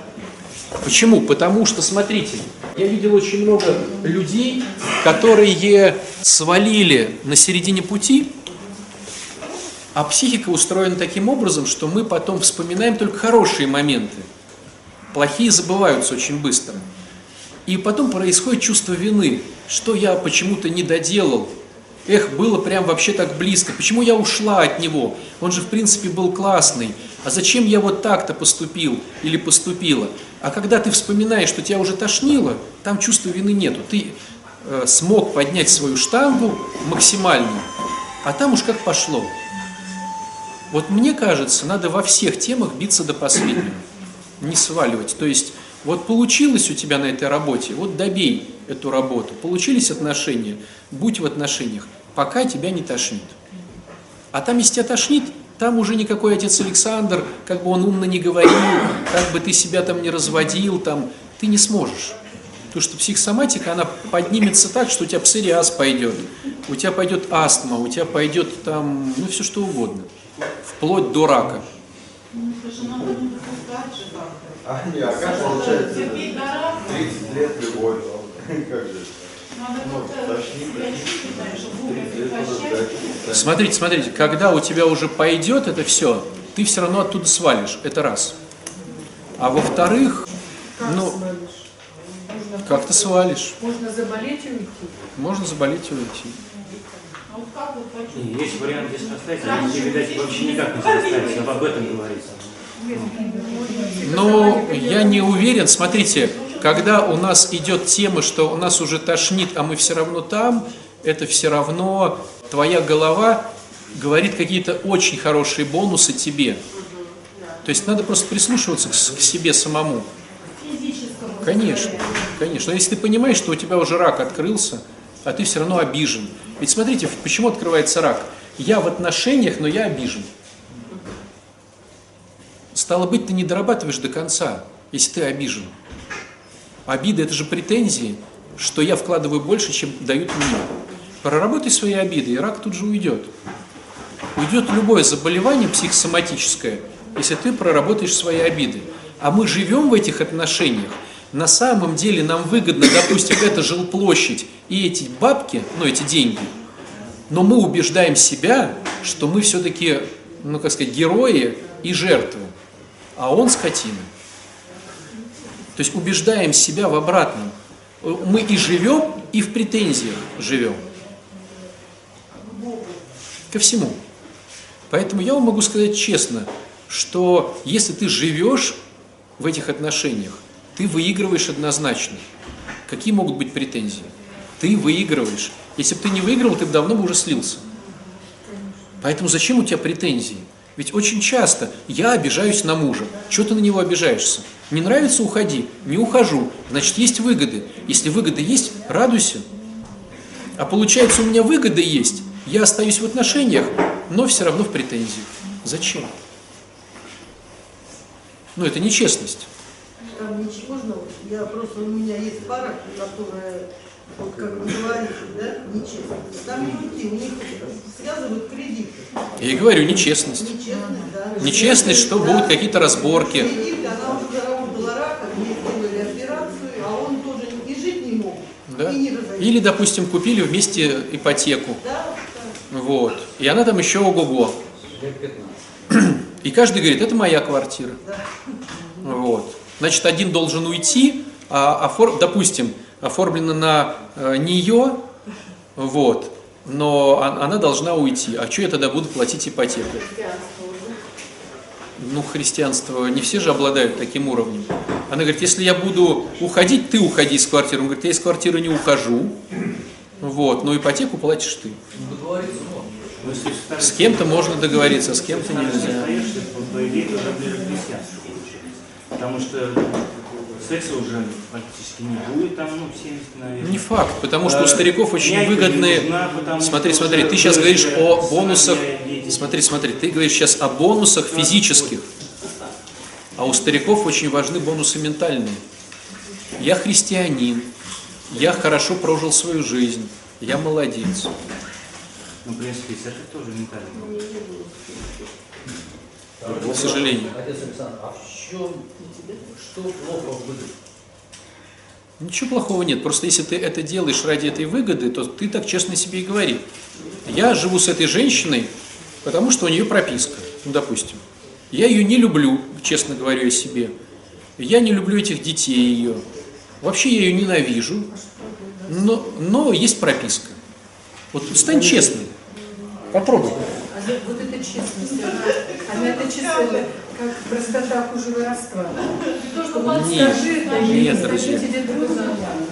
Почему? Потому что, смотрите, я видел очень много людей, которые свалили на середине пути, а психика устроена таким образом, что мы потом вспоминаем только хорошие моменты. Плохие забываются очень быстро. И потом происходит чувство вины, что я почему-то не доделал. Эх, было прям вообще так близко. Почему я ушла от него? Он же в принципе был классный. А зачем я вот так-то поступил или поступила? А когда ты вспоминаешь, что тебя уже тошнило, там чувства вины нету. Ты э, смог поднять свою штангу максимально, а там уж как пошло. Вот мне кажется, надо во всех темах биться до последнего, не сваливать. То есть вот получилось у тебя на этой работе, вот добей эту работу. Получились отношения, будь в отношениях, пока тебя не тошнит. А там, если тебя тошнит, там уже никакой отец Александр, как бы он умно не говорил, как бы ты себя там не разводил, там, ты не сможешь. Потому что психосоматика, она поднимется так, что у тебя псориаз пойдет, у тебя пойдет астма, у тебя пойдет там, ну, все что угодно, вплоть до рака. Ну, слушай, надо допускать же как-то. А, не, а как получается 30 лет любовь? (laughs) Как же? Ну, тошнит, Смотрите, смотрите, когда у тебя уже пойдет это все, ты все равно оттуда свалишь, это раз. А во-вторых, ну, как ты свалишь. Можно заболеть и уйти. Можно заболеть и уйти. А Есть вариант здесь расстаться, а видать, вообще никак не расстаться, об этом говорится. Но я не уверен, смотрите, когда у нас идет тема, что у нас уже тошнит, а мы все равно там, это все равно твоя голова говорит какие-то очень хорошие бонусы тебе. То есть надо просто прислушиваться к, себе самому. Конечно, конечно. Но если ты понимаешь, что у тебя уже рак открылся, а ты все равно обижен. Ведь смотрите, почему открывается рак? Я в отношениях, но я обижен. Стало быть, ты не дорабатываешь до конца, если ты обижен. Обида – это же претензии, что я вкладываю больше, чем дают мне. Проработай свои обиды, и рак тут же уйдет. Уйдет любое заболевание психосоматическое, если ты проработаешь свои обиды. А мы живем в этих отношениях. На самом деле нам выгодно, допустим, эта жилплощадь и эти бабки, ну эти деньги. Но мы убеждаем себя, что мы все-таки, ну как сказать, герои и жертвы. А он скотина. То есть убеждаем себя в обратном. Мы и живем, и в претензиях живем. Ко всему. Поэтому я вам могу сказать честно, что если ты живешь в этих отношениях, ты выигрываешь однозначно. Какие могут быть претензии? Ты выигрываешь. Если бы ты не выиграл, ты бы давно бы уже слился. Поэтому зачем у тебя претензии? Ведь очень часто я обижаюсь на мужа. Чего ты на него обижаешься? Не нравится – уходи. Не ухожу. Значит, есть выгоды. Если выгоды есть, радуйся. А получается, у меня выгоды есть. Я остаюсь в отношениях, но все равно в претензиях. Зачем? Ну, это нечестность. Там ничего я просто, у меня есть пара, которая, вот как вы говорите, да, нечестно. Там уйти, у них связывают кредиты. Я и говорю, нечестность. Нечестность, да. Нечестность, что будут какие-то разборки. Кредиты, она уже заработала рака, мне сделали операцию, а он тоже и жить не мог. Да? И не. Или, допустим, купили вместе ипотеку. Да, Вот. И она там еще ого-го. Лет 15. И каждый говорит, это моя квартира. да. Вот. Значит, один должен уйти, а офор- допустим, оформлено на э, нее, вот, но он- она должна уйти. А что я тогда буду платить ипотеку? Ну, христианство, не все же обладают таким уровнем. Она говорит, если я буду уходить, ты уходи из квартиры. Он говорит, я из квартиры не ухожу, вот, но ипотеку платишь ты. С кем-то можно договориться, с кем-то нельзя. Потому что секса уже практически не будет там, ну, 70, наверное. Не факт, потому что у Э, стариков очень выгодные... нужна, Смотри, смотри, ты сейчас говоришь о бонусах... Смотри, смотри, ты говоришь сейчас о бонусах физических, а у стариков очень важны бонусы ментальные. Я христианин, я хорошо прожил свою жизнь, я молодец. Ну, в принципе, это тоже ментально. К сожалению. Отец Александр, а в чем, что плохо в выгоде? Ничего плохого нет, просто если ты это делаешь ради этой выгоды, то ты так честно себе и говори. Я живу с этой женщиной, потому что у нее прописка, ну, допустим. Я ее не люблю, честно говорю о себе. Я не люблю этих детей ее. Вообще я ее ненавижу, но, но есть прописка. Вот стань честным. Попробуй. А вот эта честность, она, она это честно, как простота хуже воровства. Что вот Нет, скажи, нет, друзья.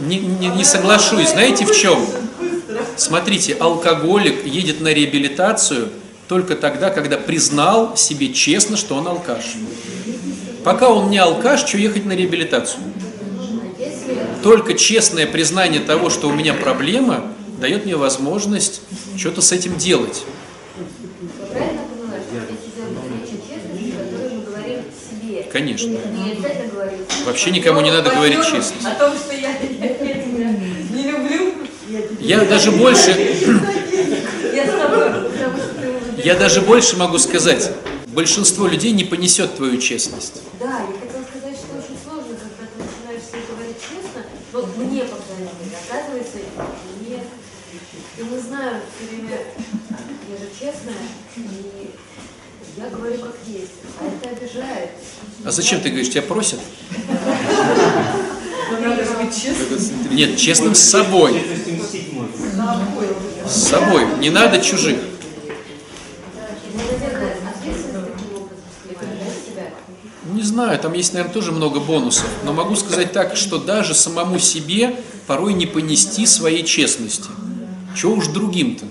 Не, не- не соглашусь. Знаете в чем? Смотрите, алкоголик едет на реабилитацию только тогда, когда признал себе честно, что он алкаш. Пока он не алкаш, что ехать на реабилитацию? Только честное признание того, что у меня проблема, дает мне возможность что-то с этим делать. Правильно поняла, что здесь идет речь о честности, которую мы говорим Конечно. Вообще никому не надо говорить честность. О том, что я, не люблю. Я даже больше, я даже больше могу сказать. Большинство людей не понесет твою честность. Да, я хотела сказать, что очень сложно, когда ты начинаешь себе говорить честно, но мне, по крайней мере, оказывается, мне, я не знаю, все время, я же честная, и я говорю как есть, а это обижает. А зачем ты говоришь, тебя просят? Нет, честным с собой. С собой. Не надо чужих. Не знаю, там есть, наверное, тоже много бонусов. Но могу сказать так, что даже самому себе порой не понести своей честности. Чего уж другим-то?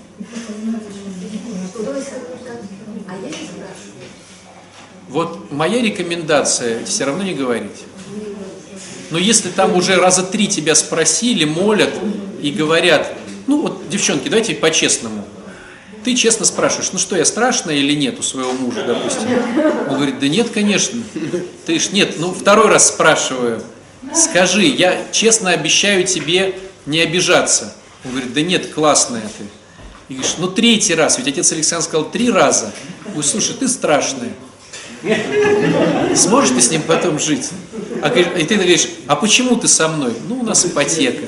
Вот моя рекомендация все равно не говорить. Но если там уже раза три тебя спросили, молят и говорят, ну вот, девчонки, давайте по-честному. Ты честно спрашиваешь, ну что, я страшная или нет у своего мужа, допустим? Он говорит, да нет, конечно. Ты ж нет, ну второй раз спрашиваю, скажи, я честно обещаю тебе не обижаться. Он говорит, да нет, классная ты. И говоришь, ну третий раз, ведь отец Александр сказал три раза. Ой, слушай, ты страшная. Сможешь ты с ним потом жить? А, и ты говоришь, а почему ты со мной? Ну, у нас ипотека.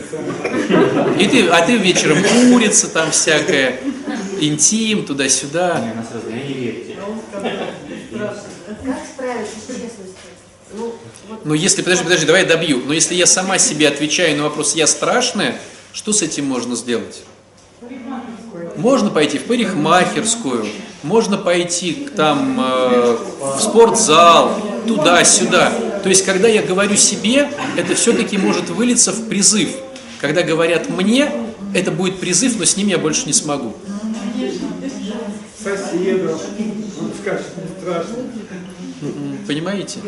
И ты, а ты вечером курица там всякая, интим, туда-сюда. С честностью? Ну, если, подожди, подожди, давай я добью. Но если я сама себе отвечаю на вопрос «я страшная», что с этим можно сделать? Можно пойти в парикмахерскую, можно пойти там э, в спортзал, туда-сюда. То есть, когда я говорю себе, это все-таки может вылиться в призыв. Когда говорят мне, это будет призыв, но с ним я больше не смогу. Соседу, он скажет, не страшно. Понимаете?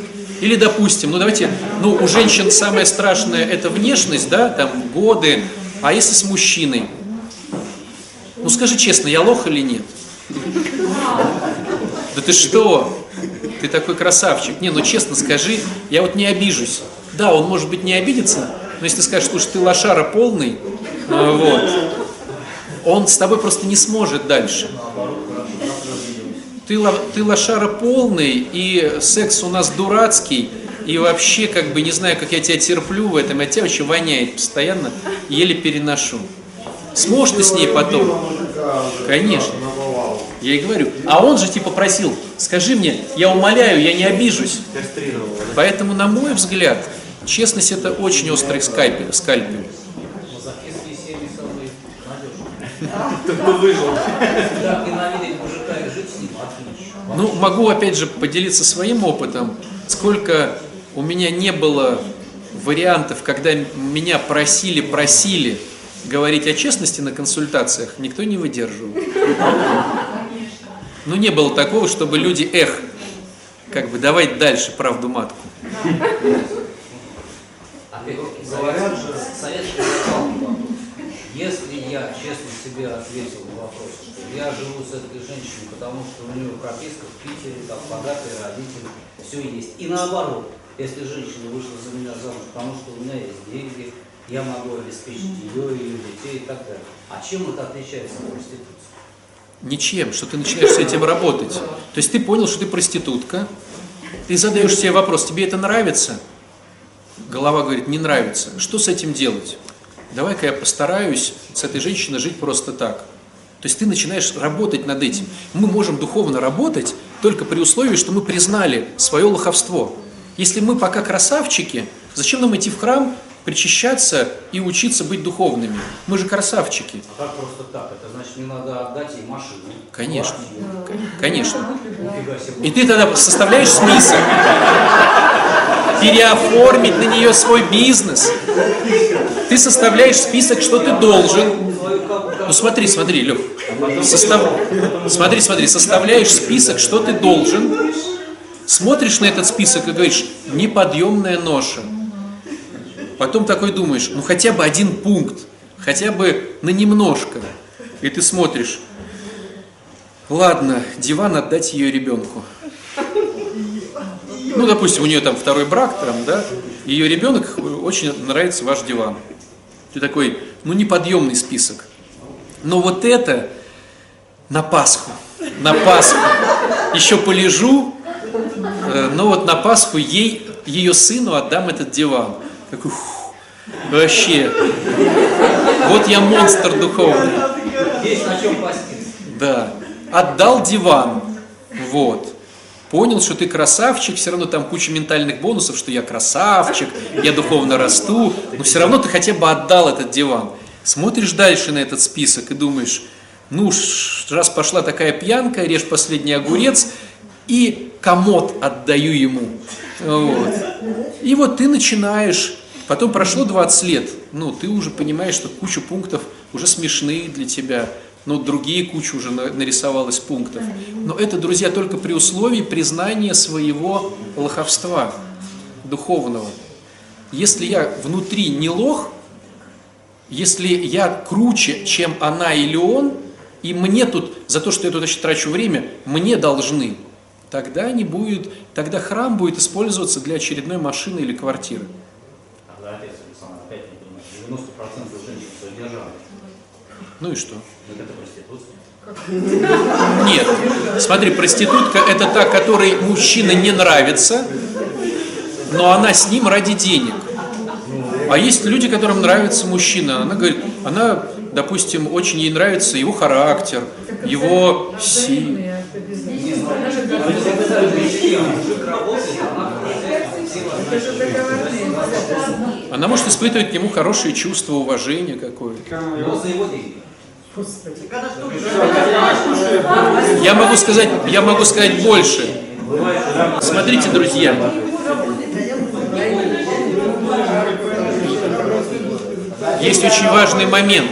Или, допустим, ну давайте, ну у женщин самое страшное это внешность, да, там годы, а если с мужчиной? Ну скажи честно, я лох или нет? Да ты что? Ты такой красавчик. Не, ну честно скажи, я вот не обижусь. Да, он может быть не обидится, но если ты скажешь, слушай, ты лошара полный, э, вот, он с тобой просто не сможет дальше. Ты, ты лошара полный, и секс у нас дурацкий, и вообще, как бы, не знаю, как я тебя терплю в этом, от тебя вообще воняет постоянно, еле переношу. Сможешь ты с ней потом? Конечно. Я и говорю. А он же типа просил, скажи мне, я умоляю, я не обижусь. Поэтому, на мой взгляд, честность это очень острый скальпель. скальпель. Ну, могу опять же поделиться своим опытом. Сколько у меня не было вариантов, когда меня просили, просили говорить о честности на консультациях, никто не выдерживал. Ну, не было такого, чтобы люди, эх, как бы давай дальше правду матку. Говорят же, советский. Если я честно себе ответил на вопрос, что я живу с этой женщиной, потому что у нее прописка в Питере, там богатые родители, все есть. И наоборот, если женщина вышла за меня замуж, потому что у меня есть деньги, я могу обеспечить ее, ее детей и так далее. А чем это отличается от проституции? Ничем, что ты начинаешь с этим работать. То есть ты понял, что ты проститутка, ты задаешь себе вопрос, тебе это нравится? Голова говорит, не нравится. Что с этим делать? Давай-ка я постараюсь с этой женщиной жить просто так. То есть ты начинаешь работать над этим. Мы можем духовно работать только при условии, что мы признали свое лоховство. Если мы пока красавчики, зачем нам идти в храм, причащаться и учиться быть духовными? Мы же красавчики. А как просто так? Это значит, мне надо отдать ей машину. Конечно, квартиру. конечно. Себе. И ты тогда составляешь список, переоформить на нее свой бизнес. Ты составляешь список, что ты должен. Ну смотри, смотри, Лех, состав... смотри, смотри, составляешь список, что ты должен, смотришь на этот список и говоришь, неподъемная ноша. Потом такой думаешь, ну хотя бы один пункт, хотя бы на немножко. И ты смотришь, ладно, диван отдать ее ребенку. Ну, допустим, у нее там второй брак, там, да, ее ребенок очень нравится ваш диван. Ты такой, ну, неподъемный список. Но вот это на Пасху, на Пасху. Еще полежу, э, но вот на Пасху ей, ее сыну отдам этот диван. Такой, фу, вообще, вот я монстр духовный. Есть на чем. Да. Отдал диван. Вот. Понял, что ты красавчик, все равно там куча ментальных бонусов, что я красавчик, я духовно расту, но все равно ты хотя бы отдал этот диван. Смотришь дальше на этот список и думаешь, ну, раз пошла такая пьянка, режь последний огурец и комод отдаю ему. Вот. И вот ты начинаешь, потом прошло 20 лет, ну, ты уже понимаешь, что куча пунктов уже смешные для тебя, но другие куча уже на- нарисовалось пунктов. Но это, друзья, только при условии признания своего лоховства духовного. Если я внутри не лох, если я круче, чем она или он, и мне тут, за то, что я туда сейчас трачу время, мне должны, тогда не будет, тогда храм будет использоваться для очередной машины или квартиры. Тогда отец Александр опять не понимает. 90% женщин содержали. Ну и что? Так это проституция. Нет. Смотри, проститутка это та, которой мужчина не нравится, но она с ним ради денег. А есть люди, которым нравится мужчина. Она говорит, она, допустим, очень ей нравится его характер, его сила. Она может испытывать к нему хорошие чувства, уважение какое-то. Я могу сказать, я могу сказать больше. Смотрите, друзья, есть очень важный момент.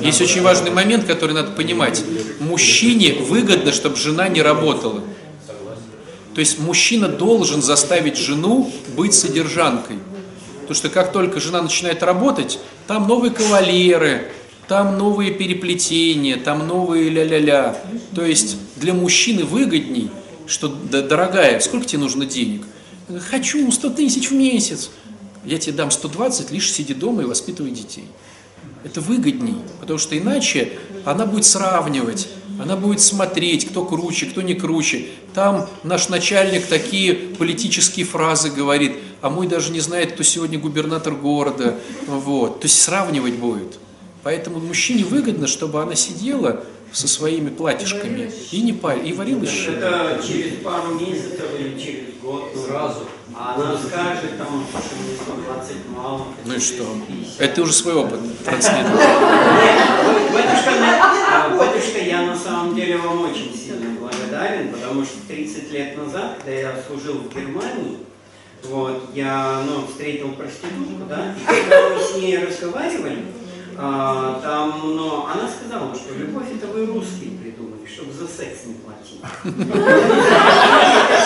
Есть очень важный момент, который надо понимать. Мужчине выгодно, чтобы жена не работала. То есть мужчина должен заставить жену быть содержанкой. Потому что как только жена начинает работать, там новые кавалеры, там новые переплетения, там новые ля-ля-ля. То есть для мужчины выгодней, что, «Да, дорогая, сколько тебе нужно денег? Хочу 100 тысяч в месяц. Я тебе дам 120, лишь сиди дома и воспитывай детей. Это выгодней, потому что иначе она будет сравнивать, она будет смотреть, кто круче, кто не круче. Там наш начальник такие политические фразы говорит, а мой даже не знает, кто сегодня губернатор города. Вот. То есть сравнивать будет. Поэтому мужчине выгодно, чтобы она сидела со своими платьишками и не паль, и варила щи. Это через пару месяцев или через год сразу. А она скажет, там, что мне 120 мало. Ну и что? Это ты уже свой опыт на- а, батюшка, я на самом деле вам очень сильно благодарен, потому что 30 лет назад, когда я служил в Германии, вот, я ну, встретил проститутку, да, и когда мы с ней разговаривали, а, там, ну, она сказала, что любовь это вы русские придумали, чтобы за секс не платить.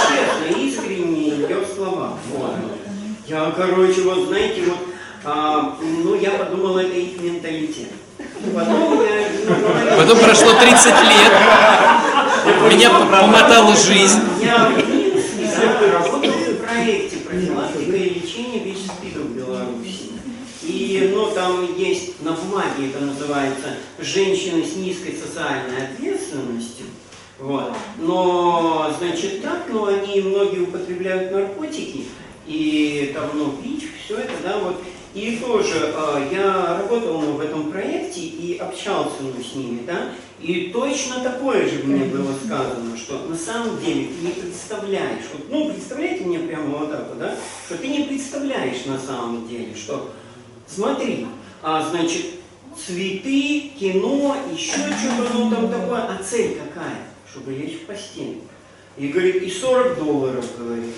Честно, искренне ее слова. Вот. Я, короче, вот знаете, вот, а, ну, я подумал, это их менталитет. Потом я, ну, Потом прошло 30 лет, меня помотала жизнь. я в работал в проекте профилактика и лечение. И ну, там есть, на бумаге это называется, женщины с низкой социальной ответственностью. Вот. Но, значит, так, но они многие употребляют наркотики, и там, ну, ВИЧ, все это, да, вот. И тоже э, я работал ну, в этом проекте и общался ну, с ними, да, и точно такое же мне было сказано, что на самом деле ты не представляешь, вот, ну, представляете мне прямо вот так вот, да, что ты не представляешь на самом деле, что, смотри, а, значит, цветы, кино, еще что-то, ну, там такое, а цель какая? Чтобы лечь в постель. И говорит, и 40 долларов, говорит.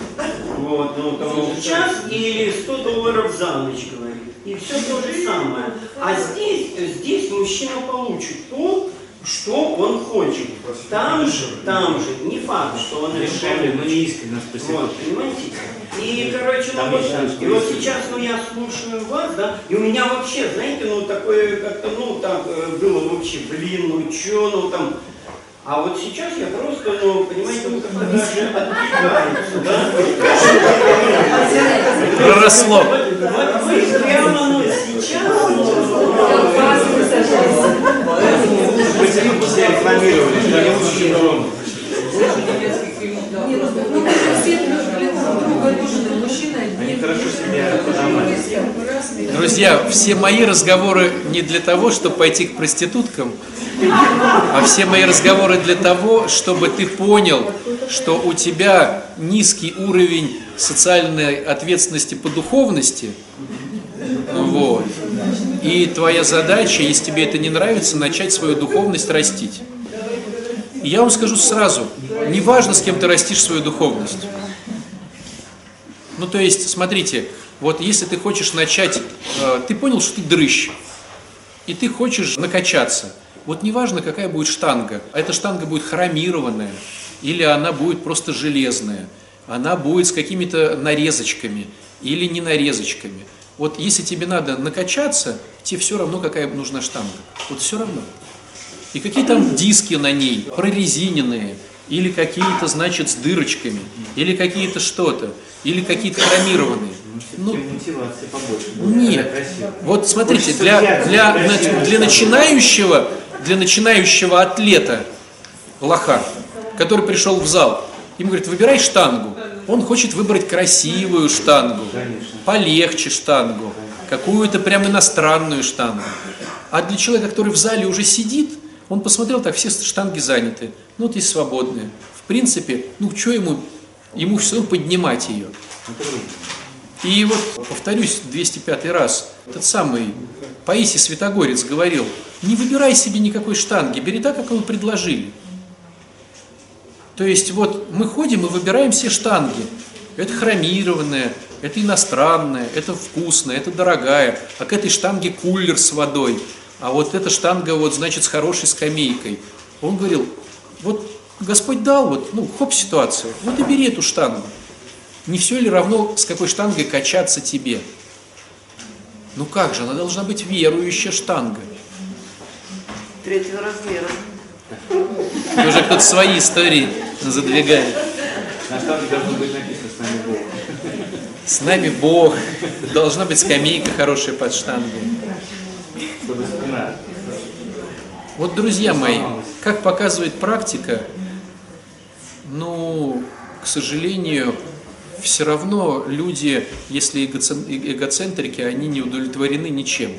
Вот, ну там в час или 100 долларов за ночь, говорит. И все то же самое. А здесь, здесь мужчина получит то, что он хочет. Там же, там же, не факт, что он Дешевле, но не искренне, спасибо. Вот, понимаете? И, короче, ну вот, и вот сейчас, ну, я слушаю вас, да, и у меня вообще, знаете, ну, такое как-то, ну, так э, было вообще, блин, ну, чё, ну, там, а вот сейчас я просто, ну, понимаете, вот как-то даже да? Проросло. Вот, вы прямо, ну, сейчас, Мы все все рекламировали, что они лучше ну мужчина Они хорошо себя подавали. Друзья, все мои разговоры не для того, чтобы пойти к проституткам, а все мои разговоры для того, чтобы ты понял, что у тебя низкий уровень социальной ответственности по духовности, вот, И твоя задача, если тебе это не нравится, начать свою духовность растить. И я вам скажу сразу, неважно, с кем ты растишь свою духовность. Ну, то есть, смотрите, вот если ты хочешь начать, э, ты понял, что ты дрыщ, и ты хочешь накачаться, вот неважно, какая будет штанга, а эта штанга будет хромированная, или она будет просто железная, она будет с какими-то нарезочками или не нарезочками. Вот если тебе надо накачаться, тебе все равно, какая нужна штанга. Вот все равно. И какие там диски на ней, прорезиненные, или какие-то, значит, с дырочками, или какие-то что-то, или какие-то хромированные. Ну, нет. Вот смотрите, для, для, для начинающего, для начинающего атлета, лоха, который пришел в зал, ему говорят, выбирай штангу. Он хочет выбрать красивую штангу, полегче штангу, какую-то прям иностранную штангу. А для человека, который в зале уже сидит, он посмотрел, так все штанги заняты, ну вот есть свободные. В принципе, ну что ему, ему все поднимать ее. И вот, повторюсь 205 раз, этот самый Паисий Святогорец говорил, не выбирай себе никакой штанги, бери так, как его предложили. То есть вот мы ходим и выбираем все штанги. Это хромированная, это иностранная, это вкусная, это дорогая, а к этой штанге кулер с водой, а вот эта штанга вот значит с хорошей скамейкой. Он говорил, вот Господь дал, вот, ну, хоп, ситуацию, вот и бери эту штангу. Не все ли равно, с какой штангой качаться тебе? Ну как же, она должна быть верующая штанга. Третьего размера. Уже кто-то свои истории задвигает. На штанге должно быть написано «С нами Бог». С нами Бог. Должна быть скамейка хорошая под штангой. Чтобы спина. Вот, друзья мои, как показывает практика, ну, к сожалению, все равно люди, если э- эгоцентрики, они не удовлетворены ничем.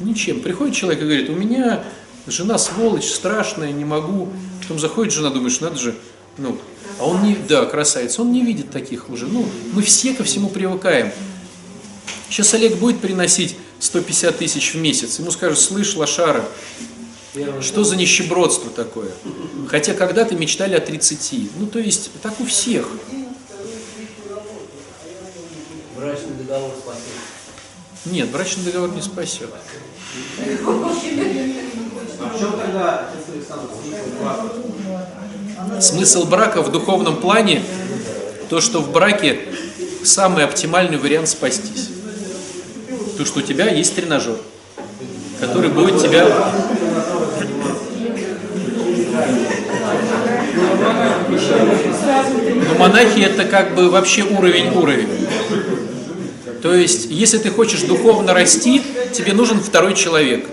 Ничем. Приходит человек и говорит, у меня жена сволочь, страшная, не могу. Потом заходит жена, думаешь, надо же, ну, а он не, да, красавец, он не видит таких уже. Ну, мы все ко всему привыкаем. Сейчас Олег будет приносить 150 тысяч в месяц. Ему скажут, слышь, лошара, что за нищебродство такое? Хотя когда-то мечтали о 30. Ну, то есть, так у всех. Брачный договор. Нет, брачный договор не спасет. А в чем тогда, отец Александр, смысл Смысл брака в духовном плане, то, что в браке самый оптимальный вариант спастись. То, что у тебя есть тренажер, который будет тебя... Но монахи это как бы вообще уровень-уровень. То есть, если ты хочешь духовно расти, тебе нужен второй человек.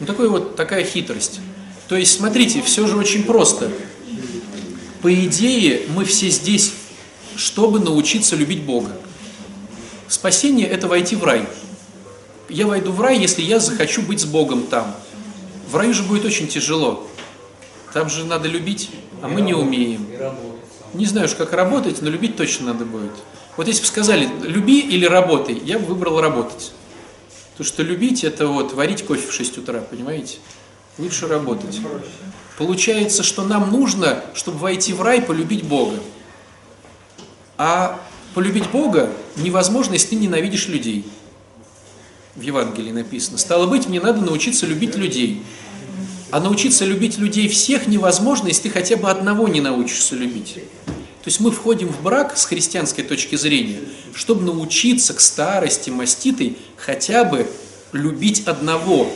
Ну, такой вот, такая хитрость. То есть, смотрите, все же очень просто. По идее, мы все здесь, чтобы научиться любить Бога. Спасение – это войти в рай. Я войду в рай, если я захочу быть с Богом там. В раю же будет очень тяжело. Там же надо любить, а мы не умеем. Не знаю уж, как работать, но любить точно надо будет. Вот если бы сказали, люби или работай, я бы выбрал работать. Потому что любить это вот варить кофе в 6 утра, понимаете? Лучше работать. Получается, что нам нужно, чтобы войти в рай, полюбить Бога. А полюбить Бога невозможно, если ты ненавидишь людей. В Евангелии написано. Стало быть, мне надо научиться любить людей. А научиться любить людей всех невозможно, если ты хотя бы одного не научишься любить. То есть мы входим в брак с христианской точки зрения, чтобы научиться к старости маститой хотя бы любить одного.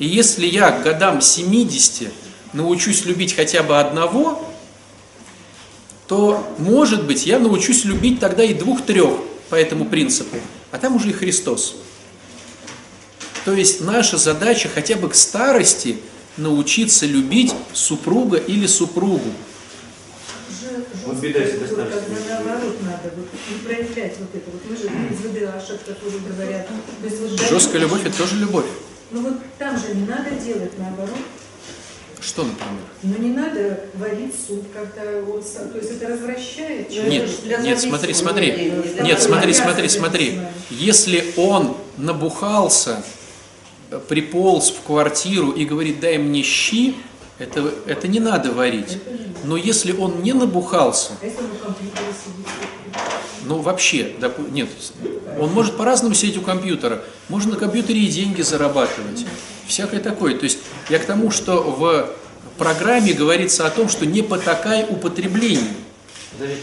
И если я к годам 70 научусь любить хотя бы одного, то, может быть, я научусь любить тогда и двух-трех по этому принципу, а там уже и Христос. То есть наша задача хотя бы к старости научиться любить супруга или супругу. Вот беда всегда старости. Тогда наоборот надо вот, не проявлять вот это. Вот мы же из ВД Ашот, которые говорят. То есть вот Жесткая любовь – это тоже любовь. Ну вот там же не надо делать наоборот. Что, например? Но не надо варить суп как-то, вот, то есть это развращает. Нет, нет, смотри, смотри. Нет, смотри, смотри, смотри. Если он набухался, приполз в квартиру и говорит, дай мне щи, это, это не надо варить. Но если он не набухался, ну вообще, нет, он может по-разному сидеть у компьютера. Можно на компьютере и деньги зарабатывать. Всякое такое. То есть я к тому, что в программе говорится о том, что не потакай употреблению. Подождите,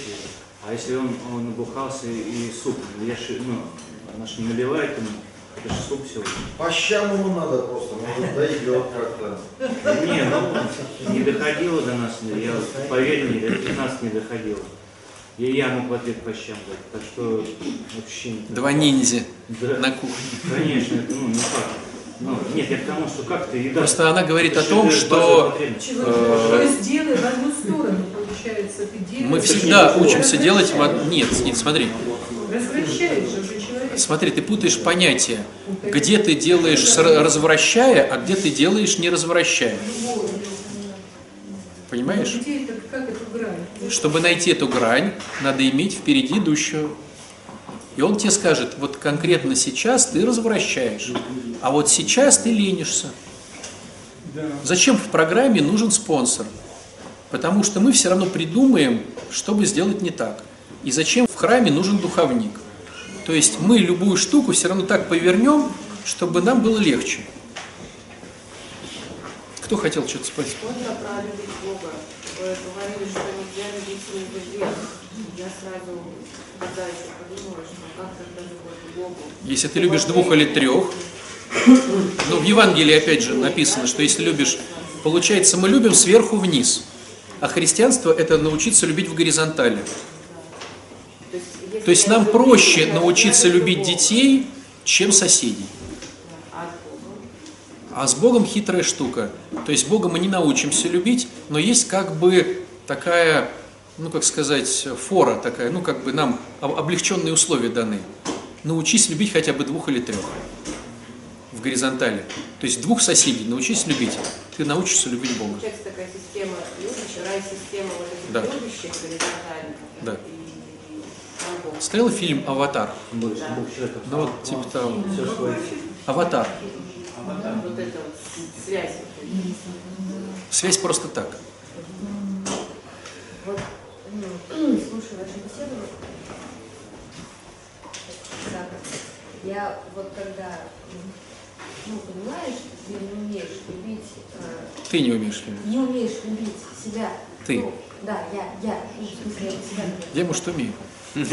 а если он, он набухался и суп, я ну, она ж не наливает ему, это же суп все. По щам ему надо просто, может дойдет как-то. Не, ну, не доходило до нас, я, поверь мне, до 15 не доходило. И я мог в ответ по щам дать, так что вообще не Два ниндзя Да. на кухне. Конечно, это ну, не факт. Ну, нет, я к тому, что как-то еда... Просто она говорит это о том, что. Чего- Э, в одну сторону, получается. Ты делаешь, Мы всегда учимся делать Нет, нет, смотри. Же. Смотри, ты путаешь понятия. Где ты делаешь развращая, а где ты делаешь не развращая. Понимаешь? Грань? Чтобы найти эту грань, надо иметь впереди идущего. И он тебе скажет, вот конкретно сейчас ты развращаешь, а вот сейчас ты ленишься. Зачем в программе нужен спонсор? Потому что мы все равно придумаем, чтобы сделать не так. И зачем в храме нужен духовник? То есть мы любую штуку все равно так повернем, чтобы нам было легче. Кто хотел что-то спросить? Про любить Бога. Вы говорили, что нельзя любить грех. Я сразу тогда еще подумала, что как тогда любовь к Богу? Если ты любишь двух или трех, ну, в Евангелии опять же написано, что если любишь, получается, мы любим сверху вниз. А христианство – это научиться любить в горизонтали. То есть нам проще научиться любить детей, чем соседей. А с Богом хитрая штука. То есть Бога мы не научимся любить, но есть как бы такая, ну как сказать, фора такая, ну как бы нам об- облегченные условия даны. Научись любить хотя бы двух или трех в горизонтали. То есть двух соседей научись любить, ты научишься любить Бога. Получается такая система любящих, рай-система вот этих Да. любящих горизонтальных. Да. И. Смотрел фильм «Аватар»? Ну вот типа того. Все свое. «Аватар». Вот эта вот связь. Связь просто так. Вот, ну, слушаю вашу беседу, Сака, я вот когда, ну, понимаешь, что ты не умеешь любить, э, Ты не умеешь любить. не умеешь любить себя. Ты. Ну, да, я, я, ну, в смысле, я себя. Я, может, умею. Я бы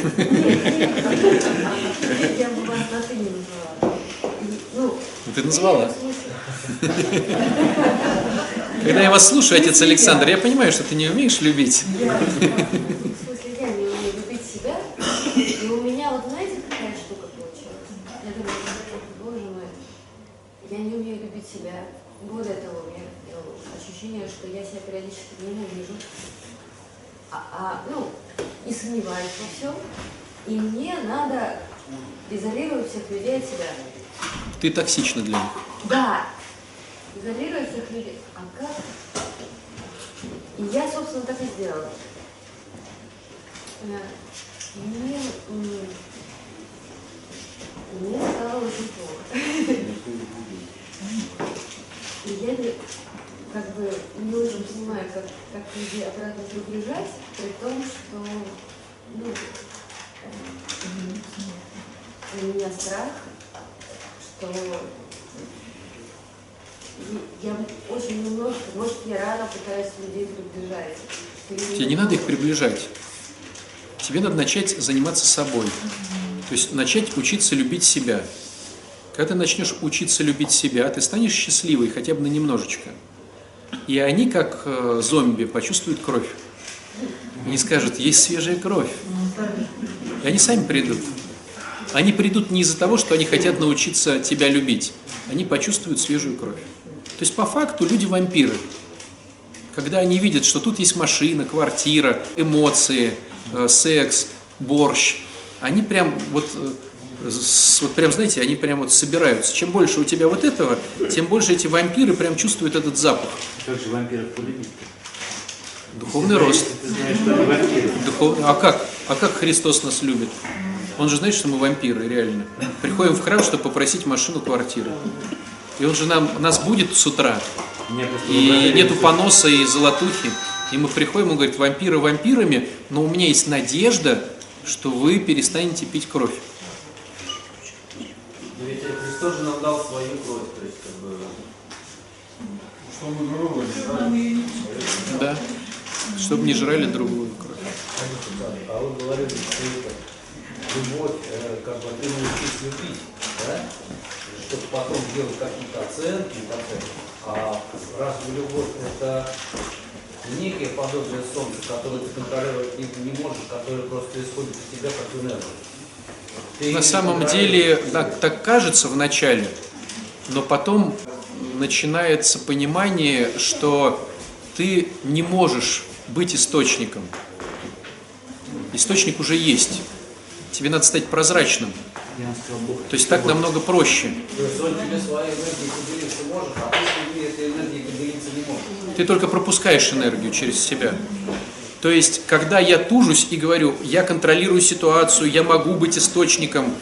вас на ты не назвала. И, Ну, Ты смысле, Когда я вас слушаю, отец Александр, я понимаю, что ты не умеешь любить. Я, в смысле, я не умею любить себя, и у меня вот знаете, какая штука получилась? Я думаю, «Боже, мой, я не умею любить себя. Более того, у меня ощущение, что я себя периодически ненавижу, а, а, ну, и сомневаюсь во всем, и мне надо изолировать всех людей от себя. Ты токсична для них. Да, изолировать всех людей. А как? И я, собственно, так и сделала. Э, Мне, мне стало очень плохо. (laughs) И я как бы не очень понимаю, как, как людей обратно приближать, при том, что ну, у меня страх, что я очень немножко, может, я рано пытаюсь людей приближать. Тебе не надо их приближать. Тебе надо начать заниматься собой. То есть начать учиться любить себя. Когда ты начнешь учиться любить себя, ты станешь счастливой хотя бы на немножечко. И они, как э, зомби, почувствуют кровь. Они скажут, есть свежая кровь. И они сами придут. Они придут не из-за того, что они хотят научиться тебя любить. Они почувствуют свежую кровь. То есть по факту люди вампиры. Когда они видят, что тут есть машина, квартира, эмоции, э, секс, борщ, они прям вот, э, вот прям, знаете, они прям вот собираются. Чем больше у тебя вот этого, тем больше эти вампиры прям чувствуют этот запах. Как же вампиров полюбить? Духовный рост. Ты знаешь, что они вампиры. Духов- А как? А как Христос нас любит? Он же знает, что мы вампиры, реально. Приходим в храм, чтобы попросить машину квартиры. И он же нам, нас будет с утра. И нету поноса и золотухи. И мы приходим, он говорит, вампиры вампирами, но у меня есть надежда, что вы перестанете пить кровь. Но ведь Христос же нам дал свою кровь, то есть как бы... Чтобы другого не Да. Чтобы не жрали другую кровь. А вы говорили, что это любовь, э, как бы ты научись любить, да? Чтобы потом делать какие-то оценки и так далее. А разве любовь это некое подобие солнца, которое ты контролировать не, не можешь, которое просто исходит из тебя как энергия? На самом деле так, так кажется в начале, но потом начинается понимание, что ты не можешь быть источником. Источник уже есть. Тебе надо стать прозрачным. То есть так намного проще. А. Ты только пропускаешь энергию через себя. То есть, когда я тужусь и говорю, я контролирую ситуацию, я могу быть источником,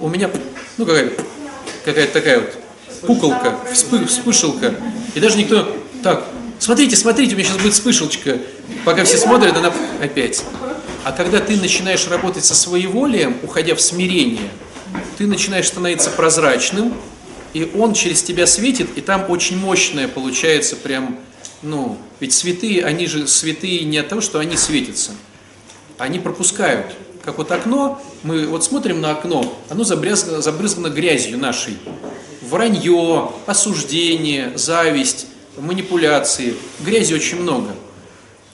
у меня, ну, какая-то какая такая вот пуколка, вспы- вспышелка, и даже никто, так, смотрите, смотрите, у меня сейчас будет вспышелочка, пока все смотрят, она опять. А когда ты начинаешь работать со своеволием, уходя в смирение, ты начинаешь становиться прозрачным, и он через тебя светит, и там очень мощное получается прям, ну, ведь святые, они же святые не от того, что они светятся, они пропускают. Как вот окно, мы вот смотрим на окно, оно забрызгано, забрызгано грязью нашей. Вранье, осуждение, зависть, манипуляции. Грязи очень много.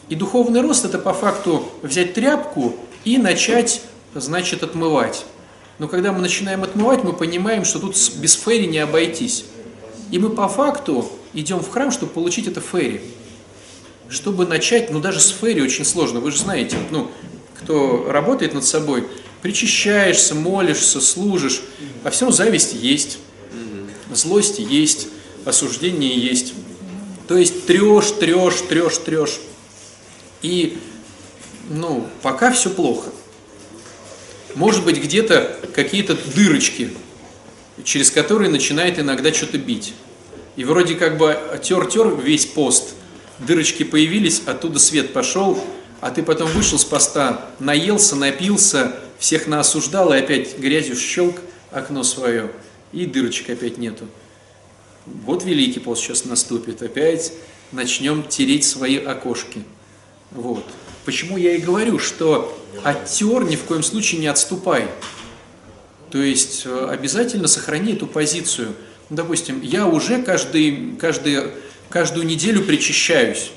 И духовный рост это по факту взять тряпку и начать, значит, отмывать. Но когда мы начинаем отмывать, мы понимаем, что тут без фейри не обойтись. И мы по факту идем в храм, чтобы получить это фейри. Чтобы начать, ну даже с фейри очень сложно, вы же знаете, ну, кто работает над собой, причащаешься, молишься, служишь, а все равно зависть есть, злость есть, осуждение есть. То есть трешь, трешь, трешь, трешь. И, ну, пока все плохо. Может быть, где-то какие-то дырочки, через которые начинает иногда что-то бить. И вроде как бы тер-тер весь пост, дырочки появились, оттуда свет пошел, а ты потом вышел с поста, наелся, напился, всех наосуждал, и опять грязью щелк окно свое, и дырочек опять нету. Вот Великий пост сейчас наступит, опять начнем тереть свои окошки. Вот. Почему я и говорю, что оттер ни в коем случае не отступай. То есть э, обязательно сохрани эту позицию. Допустим, я уже каждый, каждый, каждую неделю причащаюсь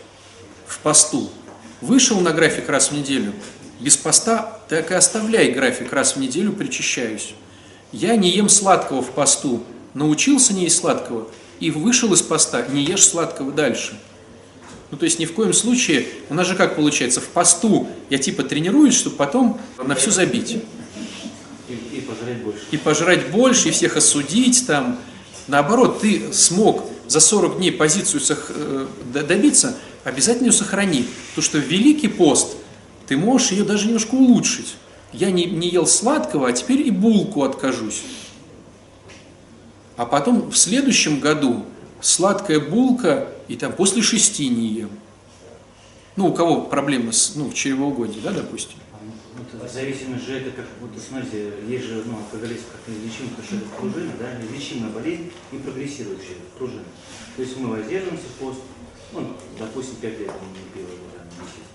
в посту. Вышел на график раз в неделю, без поста так и оставляй график раз в неделю причащаюсь. Я не ем сладкого в посту, научился не есть сладкого и вышел из поста, не ешь сладкого дальше. Ну, то есть ни в коем случае, у нас же как получается, в посту я типа тренируюсь, чтобы потом на все забить. И, и пожрать больше. И пожрать больше, и всех осудить там. Наоборот, ты смог за 40 дней позицию э, добиться, обязательно ее сохрани. Потому что Великий пост ты можешь ее даже немножко улучшить. Я не, не ел сладкого, а теперь и булку откажусь. А потом в следующем году сладкая булка, и там после шести не ем. Ну, у кого проблемы с, ну, в чревоугодии, да, допустим? Зависимость же это как, вот смотрите, есть же, ну, алкоголизм как неизлечимый, потому что это пружина, да, неизлечимая болезнь и прогрессирующая пружина. То есть мы воздерживаемся пост, ну, допустим, 5 лет не пили там, месяц.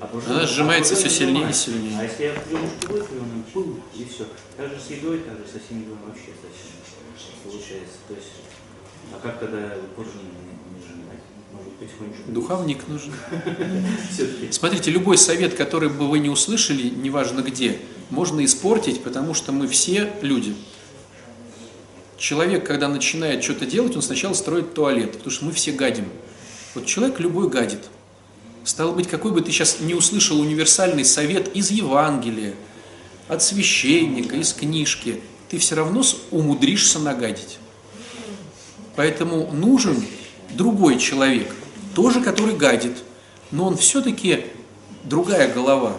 А пружина- Она сжимается пружина всё сильнее и сильнее. А если я рюмочку выпью, он пыл, и все. Так же с едой, так же со всеми делами вообще совсем получается. То есть, а как тогда пружину не, не сжимать? Может быть, потихонечку. Духовник нужен. (laughs) Смотрите, любой совет, который бы вы не услышали, неважно где, можно испортить, потому что мы все люди. Человек, когда начинает что-то делать, он сначала строит туалет, потому что мы все гадим. Вот человек любой гадит. Стало быть, какой бы ты сейчас не услышал универсальный совет из Евангелия, от священника, из книжки, ты все равно умудришься нагадить. Поэтому нужен другой человек, тоже который гадит, но он все-таки другая голова.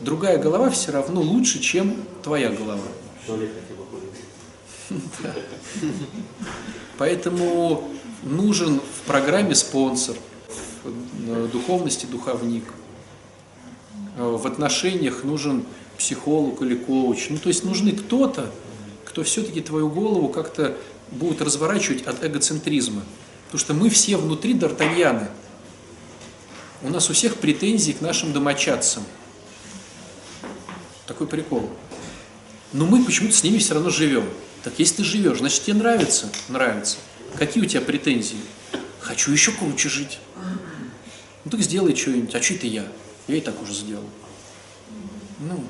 Другая голова все равно лучше, чем твоя голова. (laughs) Поэтому нужен в программе спонсор, в духовности духовник. Э, В отношениях нужен психолог или коуч. Ну, то есть нужны кто-то, кто все-таки твою голову как-то будет разворачивать от эгоцентризма. Потому что мы все внутри Д'Артаньяны. У нас у всех претензии к нашим домочадцам. Такой прикол. Но мы почему-то с ними все равно живем. Так если ты живешь, значит тебе нравится? Нравится. Какие у тебя претензии? Хочу еще круче жить. Ну так сделай что-нибудь. А что это я? Я и так уже сделал. Ну,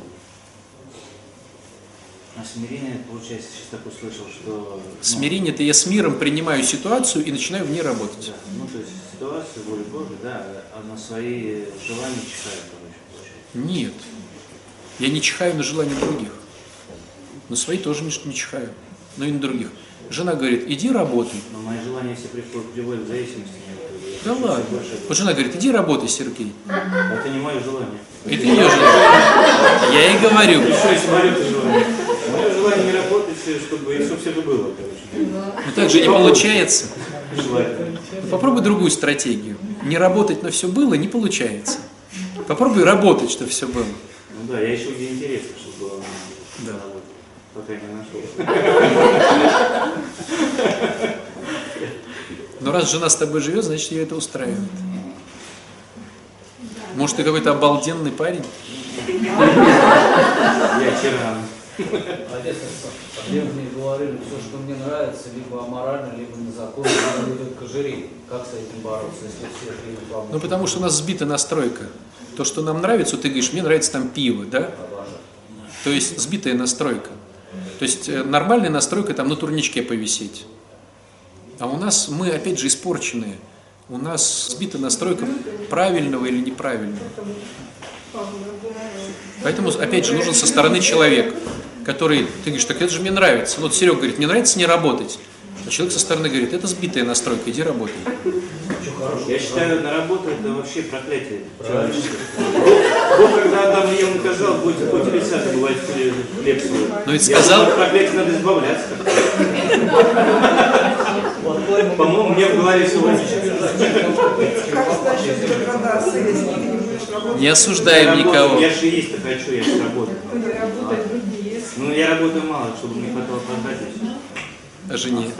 А смирение, получается, сейчас так услышал, что... ну, смирение это я с миром принимаю ситуацию и начинаю в ней работать. Да, ну, то есть ситуация, воля Божия, да, а на свои желания читает, короче, получается. Нет. Я не чихаю на желания других. На свои тоже не, не чихаю. Но и на других. Жена говорит, иди работай. Но мои желания все приходят, приводят в зависимости. Да ладно. Вот жена говорит, иди работай, Сергей. Это не мое желание. Это ее желание. Я и говорю. Еще если мое желание. Чтобы, все это было, короче. Но так же не получается. Ну, Попробуй другую стратегию. Не работать на все было, не получается. Попробуй работать, чтобы все было. Ну да, я ищу где интересно, чтобы было. Да. Пока не нашел. Но раз жена с тобой живет, значит ее это устраивает. Может, ты какой-то обалденный парень? Я тиран. Отец, древние говорили, все, что мне нравится, либо аморально, либо незаконно, либо идет кожерей. Как с этим бороться, если все пьют вам? Ну, потому что у нас сбита настройка. То, что нам нравится, ты говоришь, мне нравится там пиво, да? То есть сбитая настройка. То есть э, нормальная настройка там на турничке повисеть. А у нас мы, опять же, испорченные. У нас сбита настройка правильного или неправильного. Поэтому, опять же, нужен со стороны человек, который, ты говоришь, так это же мне нравится. Вот Серега говорит, мне нравится не работать. А человек со стороны говорит, это сбитая настройка, иди работай. Я считаю, на работу это вообще проклятие человеческое. Бог, когда Адам и Еву наказал, будете хоть лица добывать хлеб свой. Ну ведь сказал- от проклятия надо избавляться. По-моему, мне в голове сегодня. Как значит ты не осуждаем никого. Я же есть-то хочу, я же работаю. Ну, я работаю мало, чтобы мне хватало потратить. А жене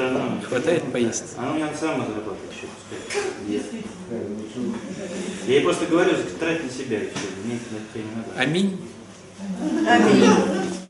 хватает поесть? Она у меня сама зарабатывает еще, пускай. Ест. Я ей просто говорю, трать на себя все. Мне это на тебя не надо. Аминь. Аминь.